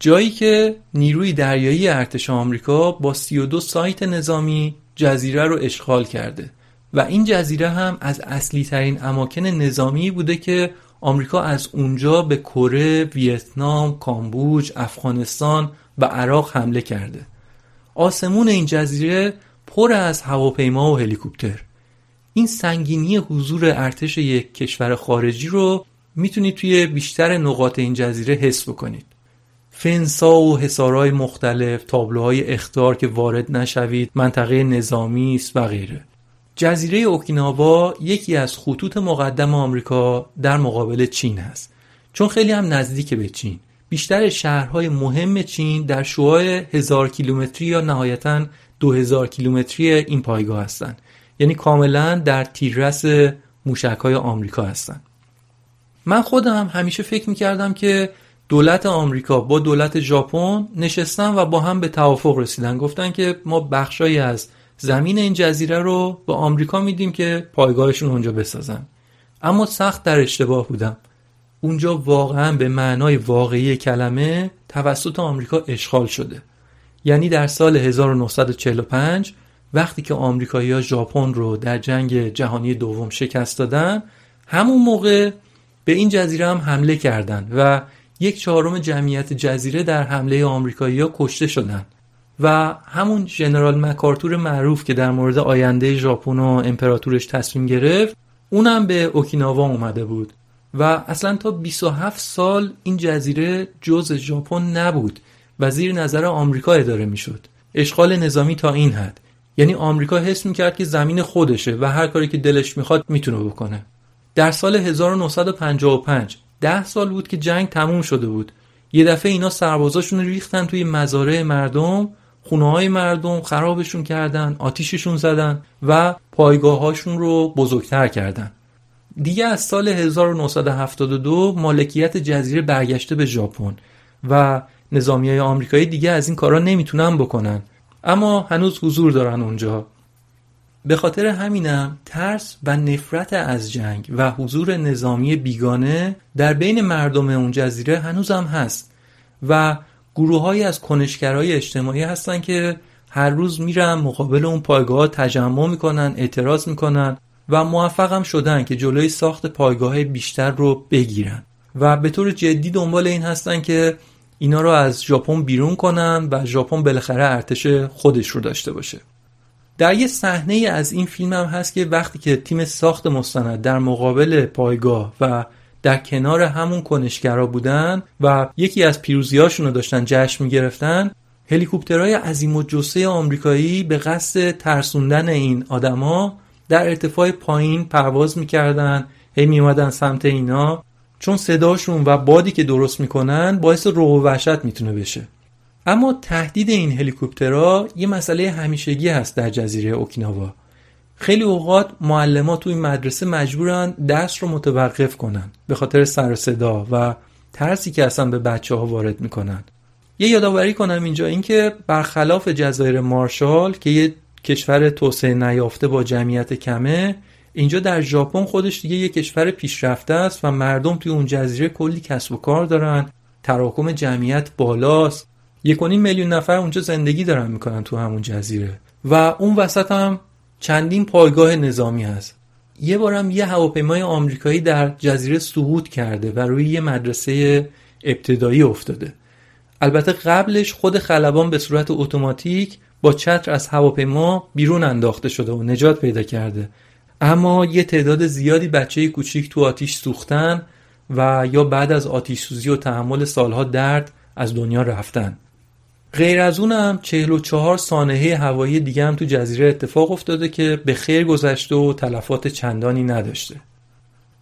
جایی که نیروی دریایی ارتش آمریکا با 32 سایت نظامی جزیره رو اشغال کرده و این جزیره هم از اصلی ترین اماکن نظامی بوده که آمریکا از اونجا به کره، ویتنام، کامبوج، افغانستان و عراق حمله کرده. آسمون این جزیره پر از هواپیما و هلیکوپتر. این سنگینی حضور ارتش یک کشور خارجی رو می‌تونید توی بیشتر نقاط این جزیره حس بکنید. فنسا و حسارهای مختلف، تابلوهای اختار که وارد نشوید، منطقه نظامی است و غیره. جزیره اوکیناوا یکی از خطوط مقدم آمریکا در مقابل چین هست چون خیلی هم نزدیک به چین بیشتر شهرهای مهم چین در شعاع هزار کیلومتری یا نهایتا دو هزار کیلومتری این پایگاه هستند. یعنی کاملا در تیررس موشک های آمریکا هستند. من خودم همیشه فکر می‌کردم که دولت آمریکا با دولت ژاپن نشستن و با هم به توافق رسیدن. گفتن که ما بخشایی از زمین این جزیره رو به آمریکا میدیم که پایگاهشون اونجا بسازن. اما سخت در اشتباه بودم. اونجا واقعا به معنای واقعی کلمه توسط آمریکا اشغال شده. یعنی در سال 1945 وقتی که آمریکایی‌ها ژاپن رو در جنگ جهانی دوم شکست دادن همون موقع به این جزیره هم حمله کردند و یک چهارم جمعیت جزیره در حمله آمریکایی‌ها کشته شدند و همون ژنرال مکارتور معروف که در مورد آینده ژاپن و امپراتورش تصمیم گرفت اونم به اوکیناوا اومده بود. و اصلا تا 27 سال این جزیره جز ژاپن نبود و زیر نظر آمریکا اداره می‌شد. اشغال نظامی تا این حد. یعنی آمریکا حس می‌کرد که زمین خودشه و هر کاری که دلش می‌خواد می‌تونه بکنه. در سال 1955 ده سال بود که جنگ تموم شده بود. یه دفعه اینا سربازاشون ریختن توی مزارع مردم خونه های مردم خرابشون کردن آتیششون زدن و پایگاه هاشون رو بزرگتر کردن. دیگه از سال 1972 مالکیت جزیره برگشته به ژاپن و نظامی های آمریکایی دیگه از این کارا نمی‌تونن بکنن. اما هنوز حضور دارن اونجا. به خاطر همینم ترس و نفرت از جنگ و حضور نظامی بیگانه در بین مردم اون جزیره هنوزم هست و گروههایی از کنشگرای اجتماعی هستن که هر روز میرن مقابل اون پایگاه تجمع می‌کنن اعتراض می‌کنن. و موفقم شدن که جلوی ساخت پایگاه بیشتر رو بگیرن. و به طور جدی دنبال این هستن که اینا رو از ژاپن بیرون کنن و ژاپن بالاخره ارتش خودش رو داشته باشه. در یه صحنه از این فیلم هم هست که وقتی که تیم ساخت مستند در مقابل پایگاه و در کنار همون کنشگرا بودن و یکی از پیروزیاشون رو داشتن جشن می‌گرفتن هلیکوپترهای عظیم و جسه آمریکایی به قصد ترسوندن این آدما در ارتفاع پایین پرواز می‌کردن هی میومدن سمت اینا. چون صداشون و بادی که درست می‌کنن باعث رو و وحشت می‌تونه بشه. اما تهدید این هلیکوپترها یه مسئله همیشگی هست در جزیره اوکیناوا. خیلی اوقات معلمات تو این مدرسه مجبورن درس رو متوقف کنن به خاطر سر صدا و ترسی که اصلا به بچه ها وارد می‌کنن. یه یادآوری کنم اینجا اینکه برخلاف جزایر مارشال که یه کشور توسعه نیافته با جمعیت کمه. اینجا در ژاپن خودش دیگه یه کشور پیشرفته است و مردم توی اون جزیره کلی کسب و کار دارن. تراکم جمعیت بالاست. یک میلیون نفر اونجا زندگی دارن می‌کنن تو همون جزیره. و اون وسط هم چندین پایگاه نظامی هست. یه بارم یه هواپیمای آمریکایی در جزیره سقوط کرده و روی یه مدرسه ابتدایی افتاده. البته قبلش خود خلبان به صورت اتوماتیک با چتر از هواپیما بیرون انداخته شده و نجات پیدا کرده. اما یه تعداد زیادی بچه کوچیک تو آتیش سوختن و یا بعد از آتیش سوزی و تحمل سالها درد از دنیا رفتن. غیر از اونم 44 سانحه هوایی دیگه هم تو جزیره اتفاق افتاده که به خیر گذشته و تلفات چندانی نداشته.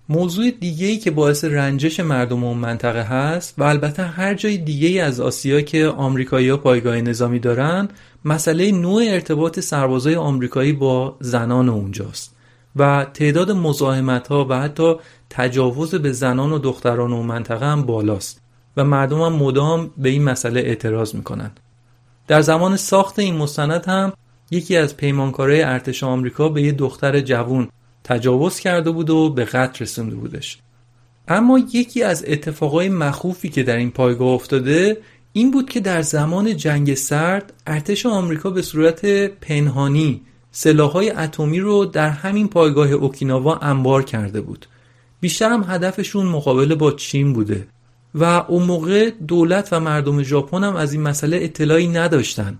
موضوع دیگه ای که باعث رنجش مردم اون منطقه هست و البته هر جای دیگه ای از آسیا که آمریکایی‌ها پایگاه نظامی دارن مسئله نوع ارتباط سربازای آمریکایی با زنان اونجاست و تعداد مزاحمت ها و حتی تجاوز به زنان و دختران اون منطقه هم بالاست و مردم هم مدام به این مسئله اعتراض می‌کنن. در زمان ساخت این مستند هم یکی از پیمانکارای ارتش آمریکا به یه دختر جوون تجاوز کرده بود و به قتل رسونده بودش. اما یکی از اتفاقای مخوفی که در این پایگاه افتاده این بود که در زمان جنگ سرد ارتش آمریکا به صورت پنهانی سلاحهای اتمی رو در همین پایگاه اوکیناوا انبار کرده بود. بیشتر هم هدفشون مقابله با چین بوده و اون موقع دولت و مردم ژاپن هم از این مسئله اطلاعی نداشتن.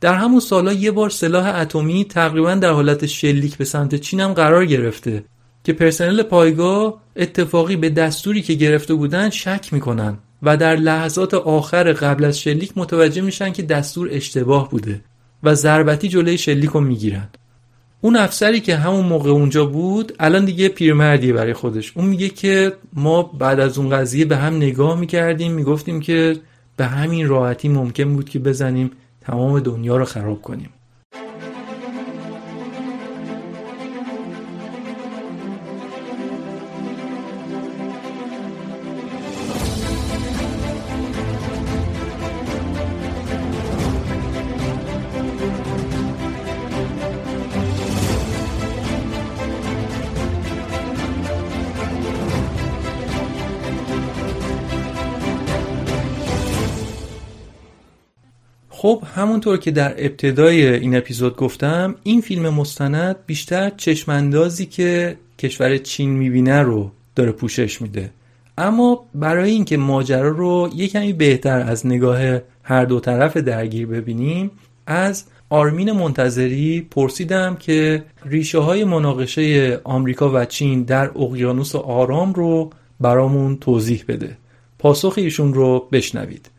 در همون سالا یه بار سلاح اتمی تقریبا در حالت شلیک به سمت چین هم قرار گرفته که پرسنل پایگاه اتفاقی به دستوری که گرفته بودن شک می‌کنن و در لحظات آخر قبل از شلیک متوجه میشن که دستور اشتباه بوده و ضربتی جلوی شلیک رو می‌گیرن. اون افسری که همون موقع اونجا بود الان دیگه پیرمردیه برای خودش. اون میگه که ما بعد از اون قضیه به هم نگاه می‌کردیم می‌گفتیم که به همین راحتی ممکن بود که بزنیم تمام دنیا رو خراب کنیم. خب همونطور که در ابتدای این اپیزود گفتم این فیلم مستند بیشتر چشماندازی که کشور چین می‌بینه رو داره پوشش میده. اما برای اینکه ماجرا رو یه کمی بهتر از نگاه هر دو طرف درگیر ببینیم از آرمین منتظری پرسیدم که ریشه های مناقشه آمریکا و چین در اقیانوس آرام رو برامون توضیح بده. پاسخ ایشون رو بشنوید.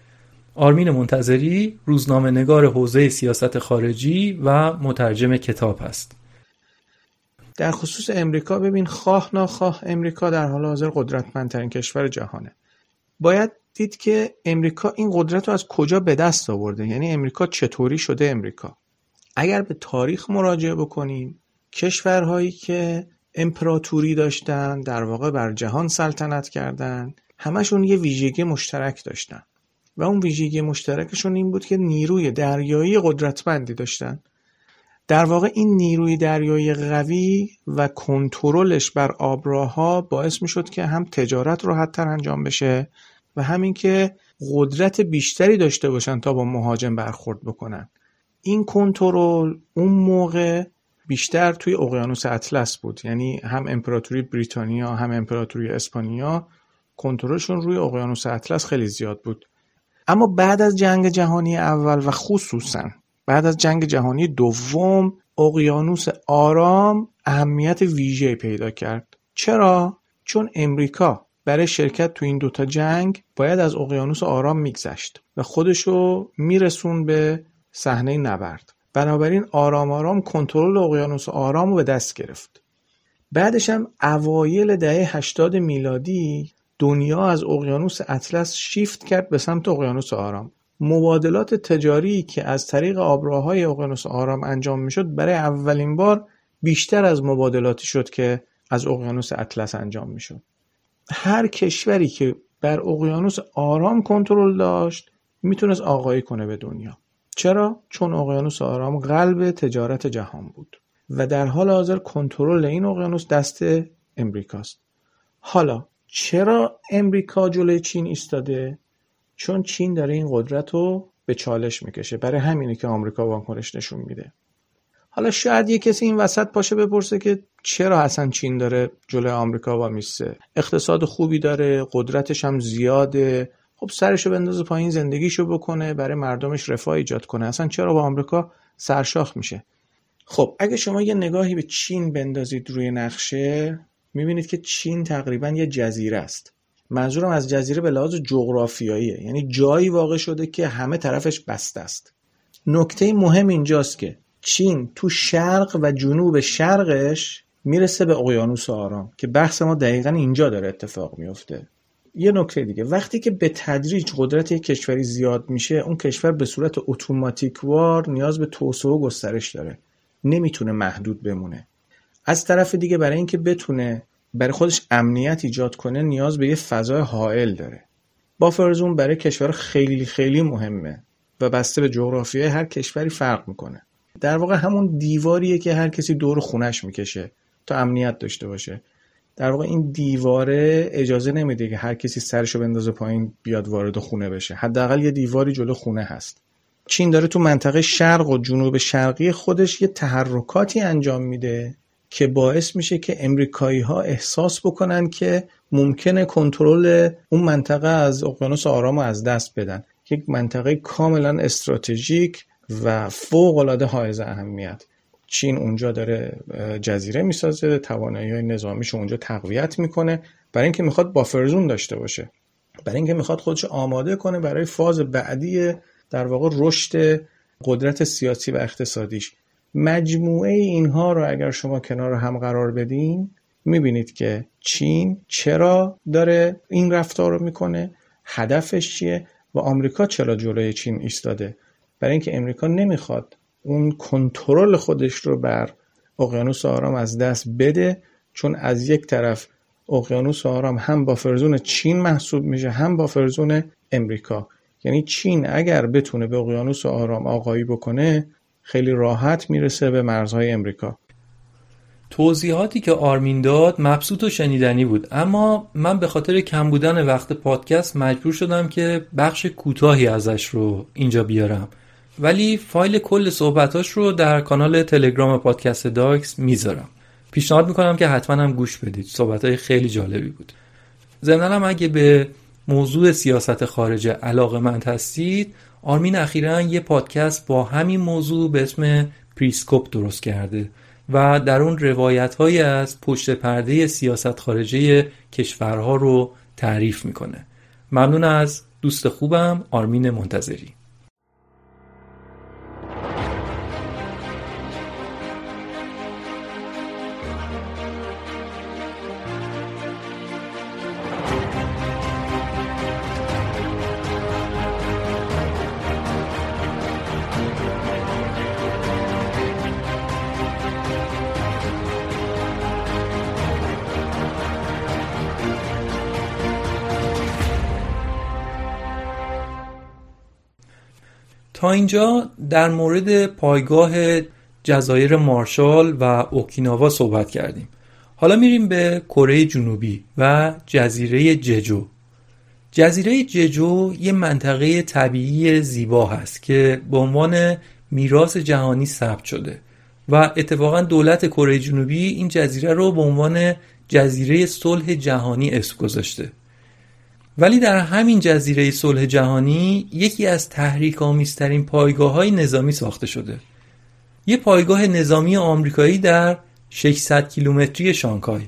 آرمین منتظری روزنامه نگار حوزه سیاست خارجی و مترجم کتاب است در خصوص امریکا ببین خواه ناخواه امریکا در حال حاضر قدرتمندترین کشور جهانه. باید دید که امریکا این قدرت رو از کجا به دست آورده؟ یعنی امریکا چطوری شده امریکا؟ اگر به تاریخ مراجعه بکنیم کشورهایی که امپراتوری داشتن در واقع بر جهان سلطنت کردن همشون یه ویژگی مشترک داشتن. و اون ویژگی مشترکشون این بود که نیروی دریایی قدرتمندی داشتن. در واقع این نیروی دریایی قوی و کنترلش بر آبراها باعث می شد که هم تجارت راحتتر انجام بشه و همین که قدرت بیشتری داشته باشن تا با مهاجم برخورد بکنن. این کنترل اون موقع بیشتر توی اقیانوس اطلس بود. یعنی هم امپراتوری بریتانیا هم امپراتوری اسپانیا کنترلشون روی اقیانوس اطلس خیلی زیاد بود. اما بعد از جنگ جهانی اول و خصوصا بعد از جنگ جهانی دوم اقیانوس آرام اهمیت ویژه پیدا کرد. چرا؟ چون امریکا برای شرکت تو این دوتا جنگ باید از اقیانوس آرام میگذشت و خودشو میرسون به صحنه نبرد. بنابراین آرام آرام کنترل اقیانوس آرام رو به دست گرفت. بعدش هم اوایل دهه 80 میلادی دنیا از اقیانوس اطلس شیفت کرد به سمت اقیانوس آرام. مبادلات تجاری که از طریق آبراهای اقیانوس آرام انجام می‌شد برای اولین بار بیشتر از مبادلاتی شد که از اقیانوس اطلس انجام می‌شد. هر کشوری که بر اقیانوس آرام کنترل داشت می‌تونست آقایی کنه به دنیا. چرا؟ چون اقیانوس آرام قلب تجارت جهان بود و در حال حاضر کنترل این اقیانوس دست امریکاست. حالا چرا امریکا جلوی چین ایستاده؟ چون چین داره این قدرت رو به چالش می‌کشه. برای همینه که آمریکا واکنش نشون میده. حالا شاید یه کسی این وسط پاشه بپرسه که چرا اصلا چین داره جلوی آمریکا با میسته اقتصاد خوبی داره قدرتش هم زیاده. خب سرشو بندازه پایین زندگیشو بکنه برای مردمش رفاه ایجاد کنه. اصلا چرا با آمریکا سرشاخ میشه؟ خب اگه شما یه نگاهی به چین بندازید روی نقشه می‌بینید که چین تقریبا یه جزیره است. منظورم از جزیره به لحاظ جغرافیاییه. یعنی جایی واقع شده که همه طرفش بسته است. نکته مهم اینجاست که چین تو شرق و جنوب شرقش می‌رسه به اقیانوس آرام که بحث ما دقیقا اینجا داره اتفاق میفته یه نکته دیگه وقتی که به تدریج قدرت یک کشوری زیاد میشه اون کشور به صورت اتوماتیک وار نیاز به توسعه و گسترش داره. نمی‌تونه محدود بمونه. از طرف دیگه برای اینکه بتونه برای خودش امنیت ایجاد کنه نیاز به یه فضای حائل داره. با فرزون برای کشور خیلی خیلی مهمه و بسته به جغرافیای هر کشوری فرق می‌کنه. در واقع همون دیواریه که هر کسی دور خونش می‌کشه تا امنیت داشته باشه. در واقع این دیواره اجازه نمیده که هر کسی سرشو بندازه پایین بیاد وارد خونه بشه. حداقل یه دیواری جلو خونه هست. چین داره تو منطقه شرق و جنوب شرقی خودش یه تحرکاتی انجام میده که باعث میشه که امریکایی ها احساس بکنن که ممکنه کنترل اون منطقه از اقیانوس آرام از دست بدن. یک منطقه کاملا استراتژیک و فوق العاده حائز اهمیت. چین اونجا داره جزیره می‌سازه توانایی های نظامیش اونجا تقویت می‌کنه برای اینکه می‌خواد بافرزون داشته باشه. برای اینکه می‌خواد خودش آماده کنه برای فاز بعدی در واقع رشد قدرت سیاسی و اقتصادیش. مجموعه اینها رو اگر شما کنار هم قرار بدین می‌بینید که چین چرا داره این رفتار رو می‌کنه هدفش چیه و آمریکا چرا جلوی چین ایستاده. برای اینکه امریکا نمی‌خواد اون کنترل خودش رو بر اقیانوس آرام از دست بده چون از یک طرف اقیانوس آرام هم buffer zone چین محسوب میشه هم buffer zone امریکا یعنی چین اگر بتونه به اقیانوس آرام آقایی بکنه خیلی راحت می‌رسه به مرزهای امریکا. توضیحاتی که آرمین داد مبسوط و شنیدنی بود. اما من به خاطر کم بودن وقت پادکست مجبور شدم که بخش کوتاهی ازش رو اینجا بیارم. ولی فایل کل صحبتاش رو در کانال تلگرام پادکست داکس می‌ذارم. پیشنهاد می‌کنم که حتما هم گوش بدید. صحبت خیلی جالبی بود. ضمنا هم اگه به موضوع سیاست خارجه علاقه مند هستید آرمین اخیرا یه پادکست با همین موضوع به اسم پریسکوپ درست کرده و در اون روایت های از پشت پرده سیاست خارجه کشورها رو تعریف می‌کنه. ممنون از دوست خوبم آرمین منتظری. تا اینجا در مورد پایگاه جزایر مارشال و اوکیناوا صحبت کردیم. حالا میریم به کره جنوبی و جزیره ججو. جزیره ججو یه منطقه طبیعی زیبا هست که به عنوان میراث جهانی ثبت شده و اتفاقا دولت کره جنوبی این جزیره رو به عنوان جزیره صلح جهانی اسم گذاشته. ولی در همین جزیره صلح جهانی یکی از تحریک آمیزترین پایگاه های نظامی ساخته شده. یه پایگاه نظامی آمریکایی در 600 کیلومتری شانگهای.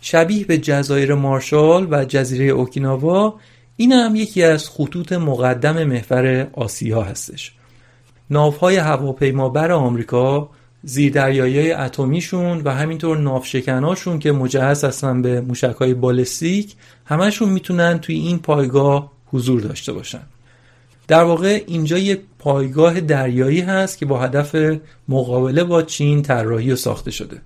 شبیه به جزایر مارشال و جزیره اوکیناوا این هم یکی از خطوط مقدم محور آسیا هستش. ناوهای هواپیمابر آمریکا زیردریایی اتمیشون و همینطور نافشکناشون که مجهز هستن به موشکهای بالستیک همشون می‌تونن توی این پایگاه حضور داشته باشن. در واقع اینجا یک پایگاه دریایی هست که با هدف مقابله با چین طراحی و ساخته شده.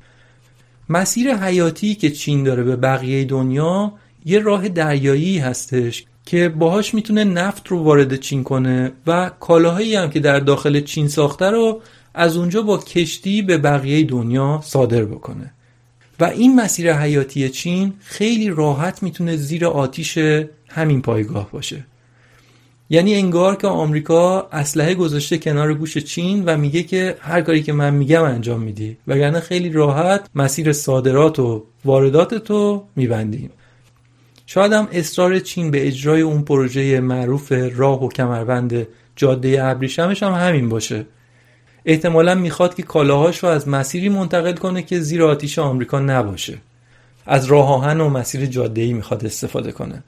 مسیر حیاتی که چین داره به بقیه دنیا یه راه دریایی هستش که باهاش می‌تونه نفت رو وارد چین کنه و کالاهایی هم که در داخل چین ساخته رو از اونجا با کشتی به بقیه دنیا صادر بکنه. و این مسیر حیاتی چین خیلی راحت می‌تونه زیر آتیش همین پایگاه باشه. یعنی انگار که آمریکا اسلحه گذاشته کنار گوش چین و میگه که هر کاری که من میگم انجام میدی. وگرنه خیلی راحت مسیر صادرات و واردات تو میبندیم. شاید هم اصرار چین به اجرای اون پروژه معروف راه و کمربند جاده ابریشمش هم همین باشه. احتمالا می‌خواد که کالاهاش رو از مسیری منتقل کنه که زیر آتیش آمریکا نباشه. از راه آهن و مسیر جاده می‌خواد استفاده کنه.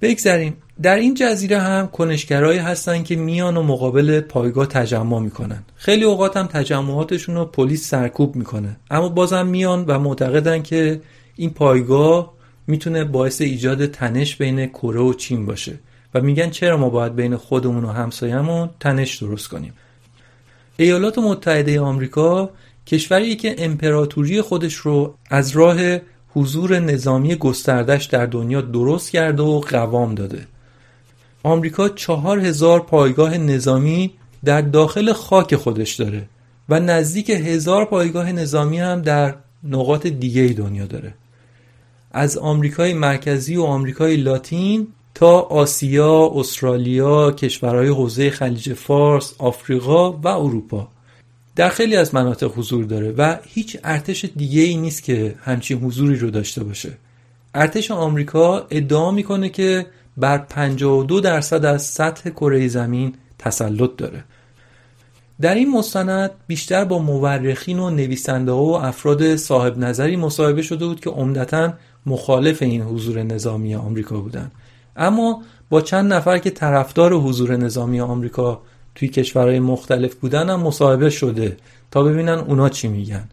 بگذریم. در این جزیره هم کنشگرایی هستن که میان و مقابل پایگاه تجمع می‌کنن. خیلی اوقات هم تجمعاتشون رو پلیس سرکوب می‌کنه. اما بازم میان و معتقدن که این پایگاه می‌تونه باعث ایجاد تنش بین کره و چین باشه. و میگن چرا ما باید بین خودمون و همسایمون تنش درست کنیم. ایالات متحده آمریکا کشوری که امپراتوری خودش رو از راه حضور نظامی گستردش در دنیا درست کرده و قوام داده. آمریکا چهار هزار پایگاه نظامی در داخل خاک خودش داره و نزدیک هزار پایگاه نظامی هم در نقاط دیگه دنیا داره. از آمریکای مرکزی و آمریکای لاتین تا آسیا، استرالیا، کشورهای حوزه خلیج فارس، آفریقا و اروپا. در خیلی از مناطق حضور داره و هیچ ارتش دیگه ای نیست که همچین حضوری رو داشته باشه. ارتش آمریکا ادعا می‌کنه که بر 52 درصد از سطح کره زمین تسلط داره. در این مستند بیشتر با مورخین و نویسنده و افراد صاحب نظری مصاحبه شده بود که عمدتا مخالف این حضور نظامی آمریکا بودند. اما با چند نفر که طرفدار حضور نظامی آمریکا توی کشورهای مختلف بودن هم مصاحبه شده تا ببینن اونا چی میگن.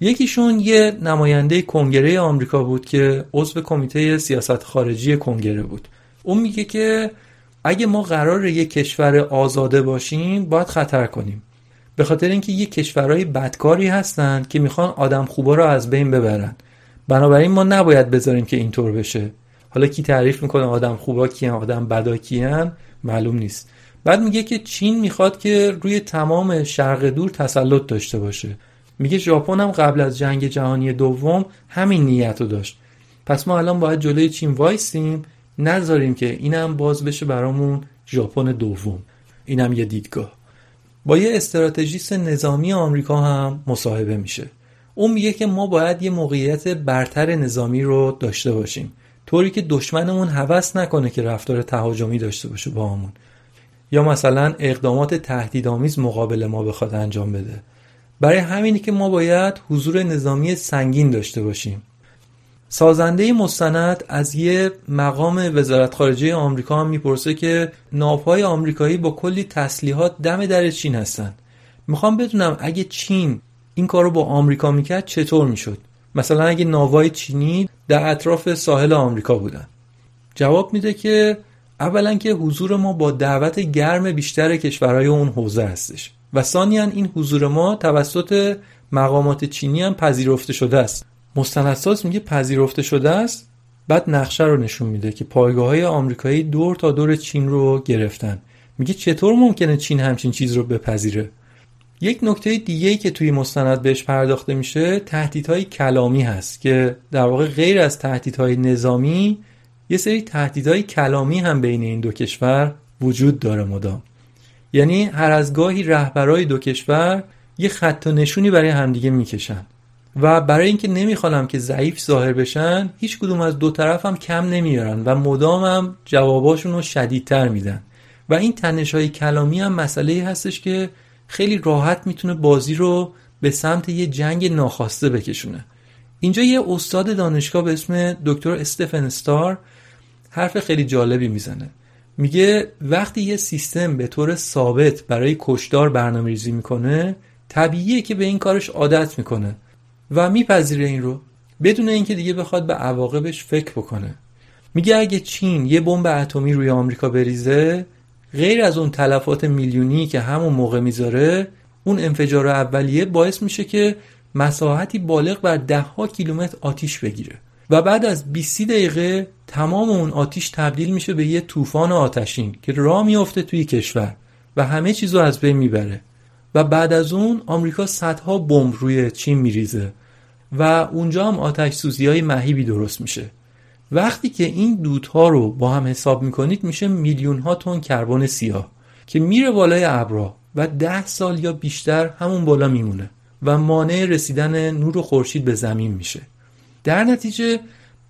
یکیشون یه نماینده کنگره آمریکا بود که عضو کمیته سیاست خارجی کنگره بود. اون میگه که اگه ما قرار یک کشور آزاده باشیم باید خطر کنیم. به خاطر اینکه یه کشورهای بدکاری هستن که می‌خوان آدم خوبا رو از بین ببرن. بنابراین ما نباید بذاریم که اینطور بشه. حالا کی تعریف می‌کنه؟ آدم خوبا کیان آدم بدا کیان؟ معلوم نیست. بعد میگه که چین می‌خواد که روی تمام شرق دور تسلط داشته باشه. میگه ژاپن هم قبل از جنگ جهانی دوم همین نیت رو داشت. پس ما الان باید جلوی چین وایسیم نذاریم که اینم باز بشه برامون ژاپن دوم. اینم یه دیدگاه. با یه استراتژیست نظامی آمریکا هم مصاحبه میشه. اون میگه که ما باید یه موقعیت برتر نظامی رو داشته باشیم. طوری که دشمنمون هوس نکنه که رفتار تهاجمی داشته باشه با همون یا مثلا اقدامات تهدیدآمیز مقابل ما بخواد انجام بده. برای همینی که ما باید حضور نظامی سنگین داشته باشیم. سازنده مستند از یه مقام وزارت خارجه آمریکا هم می‌پرسه که ناوهای آمریکایی با کلی تسلیحات دم در چین هستن. می‌خوام بدونم اگه چین این کارو با آمریکا می‌کرد چطور می‌شد؟ مثلا اگه ناوهای چینی در اطراف ساحل آمریکا بودن. جواب میده که اولا که حضور ما با دعوت گرم بیشتر کشورهای اون حوزه هستش و ثانیا این حضور ما توسط مقامات چینی هم پذیرفته شده است. مستندساز میگه پذیرفته شده است بعد نقشه رو نشون میده که پایگاه های آمریکایی دور تا دور چین رو گرفتن. میگه چطور ممکنه چین همچین چیز رو بپذیره؟ یک نکته دیگه که توی مستند بهش پرداخته میشه تهدیدهای کلامی هست که در واقع غیر از تهدیدهای نظامی یه سری تهدیدهای کلامی هم بین این دو کشور وجود داره مدام. یعنی هر از گاهی رهبرای دو کشور یه خط و نشونی برای همدیگه می‌کشن و برای اینکه نمی‌خوانم که ضعیف ظاهر بشن هیچ کدوم از دو طرف هم کم نمیارن و مدام هم جواباشون رو شدیدتر میدن. و این تنش های کلامی هم مسئله هستش که خیلی راحت می‌تونه بازی رو به سمت یه جنگ ناخواسته بکشونه. اینجا یه استاد دانشگاه به اسم دکتر استفن استار حرف خیلی جالبی می‌زنه. میگه وقتی یه سیستم به طور ثابت برای کشدار برنامه ریزی می‌کنه طبیعیه که به این کارش عادت می‌کنه و میپذیره این رو بدون اینکه دیگه بخواد به عواقبش فکر بکنه. میگه اگه چین یه بمب اتمی روی آمریکا بریزه غیر از اون تلفات میلیونی که همون موقع می‌ذاره اون انفجار اولیه باعث میشه که مساحتی بالغ بر دهها کیلومتر آتیش بگیره. و بعد از 20 دقیقه تمام اون آتیش تبدیل میشه به یه طوفان آتشین که راه میافته توی کشور و همه چیزو از بین می‌بره. و بعد از اون آمریکا صدها بمب روی چین میریزه و اونجا هم آتش سوزی های مهیبی درست میشه. وقتی که این دودها رو با هم حساب می‌کنید میشه میلیون ها تن کربن سیاه که میره بالای ابرا و ده سال یا بیشتر همون بالا میمونه و مانع رسیدن نور خورشید به زمین میشه. در نتیجه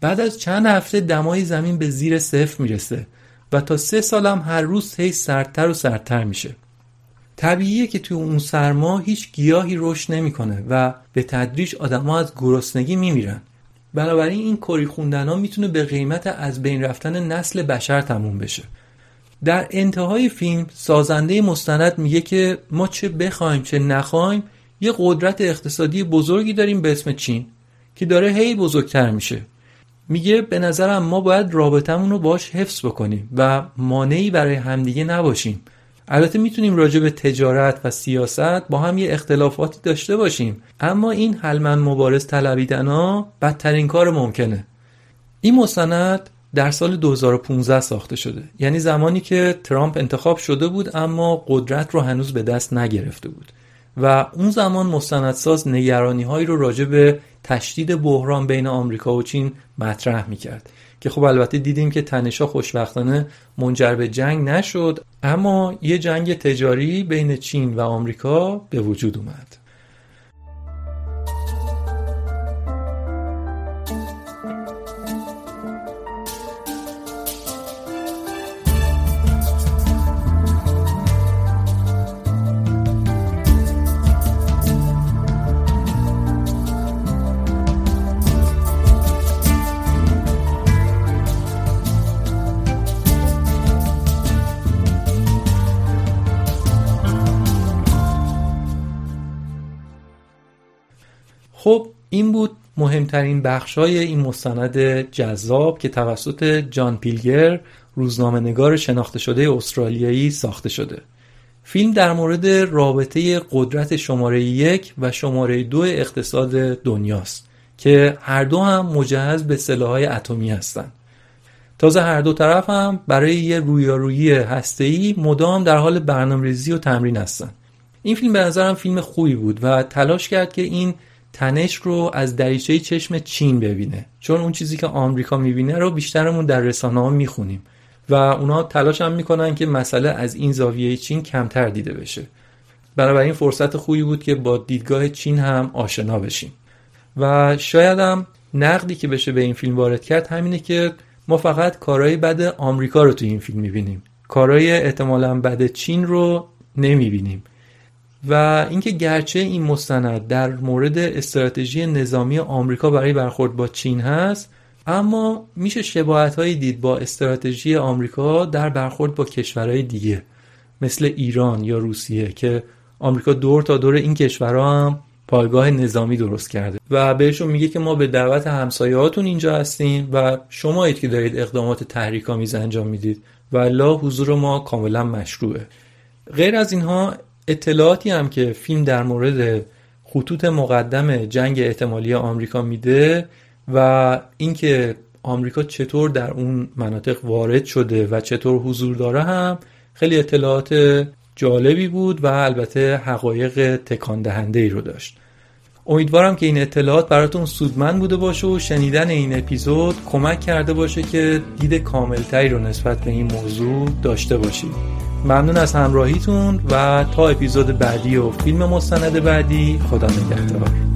بعد از چند هفته دمای زمین به زیر صفر می‌رسه و تا سه سالم هر روز هی سردتر و سردتر میشه. طبیعیه که توی اون سرما هیچ گیاهی رشد نمی‌کنه و به تدریج آدما از گرسنگی میمیرن. بنابراین این کری خوندن ها می‌تونه به قیمت از بین رفتن نسل بشر تموم بشه. در انتهای فیلم سازنده مستند میگه که ما چه بخوایم چه نخوایم یه قدرت اقتصادی بزرگی داریم به اسم چین که داره هی بزرگتر میشه. میگه به نظرم ما باید رابطمون رو باش حفظ بکنیم و مانعی برای همدیگه نباشیم. البته می‌تونیم راجع به تجارت و سیاست با هم یه اختلافاتی داشته باشیم. اما این حلمن مبارز طلبیدن ها بدترین کار ممکنه. این مستند در سال 2015 ساخته شده. یعنی زمانی که ترامپ انتخاب شده بود اما قدرت رو هنوز به دست نگرفته بود. و اون زمان مستندساز نگرانی هایی رو راجع به تشدید بحران بین آمریکا و چین مطرح می‌کرد. که خب البته دیدیم که تنشا خوشبختانه منجر به جنگ نشد اما یه جنگ تجاری بین چین و آمریکا به وجود اومد. این بود مهمترین بخش های این مستند جذاب که توسط جان پیلگر روزنامه نگار شناخته شده استرالیایی ساخته شده فیلم در مورد رابطه قدرت شماره یک و شماره دو اقتصاد دنیاست که هر دو هم مجهز به سلاحهای اتمی هستند. تازه هر دو طرف هم برای یه رویارویی هسته‌ای مدام در حال برنامه‌ریزی و تمرین هستن. این فیلم به نظرم فیلم خوبی بود و تلاش کرد که این تنش رو از دریچه چشم چین ببینه. چون اون چیزی که آمریکا می‌بینه رو بیشترمون در رسانه ها می‌خونیم. و اونا تلاش هم می‌کنن که مسئله از این زاویه چین کمتر دیده بشه. بنابراین فرصت خوبی بود که با دیدگاه چین هم آشنا بشیم. و شاید هم نقدی که بشه به این فیلم وارد کرد همینه که ما فقط کارهای بد آمریکا رو تو این فیلم می‌بینیم. کارهای احتمالا بد چین رو نمی‌بینیم. و اینکه گرچه این مستند در مورد استراتژی نظامی آمریکا برای برخورد با چین هست اما میشه شباهت هایی دید با استراتژی آمریکا در برخورد با کشورهای دیگه مثل ایران یا روسیه که آمریکا دور تا دور این کشورها هم پایگاه نظامی درست کرده. و بهشون میگه که ما به دعوت همسایهاتون اینجا هستیم و شمایید که دارید اقدامات تحریک‌آمیز انجام می‌دید. و لا حضور ما کاملا مشروعه. غیر از اینها اطلاعاتی هم که فیلم در مورد خطوط مقدم جنگ احتمالی آمریکا میده و اینکه آمریکا چطور در اون مناطق وارد شده و چطور حضور داره هم خیلی اطلاعات جالبی بود و البته حقایق تکان دهنده ای رو داشت. امیدوارم که این اطلاعات براتون سودمند بوده باشه و شنیدن این اپیزود کمک کرده باشه که دید کاملتری رو نسبت به این موضوع داشته باشید. ممنون از همراهیتون و تا اپیزود بعدی و فیلم مستند بعدی خدا نگهدار.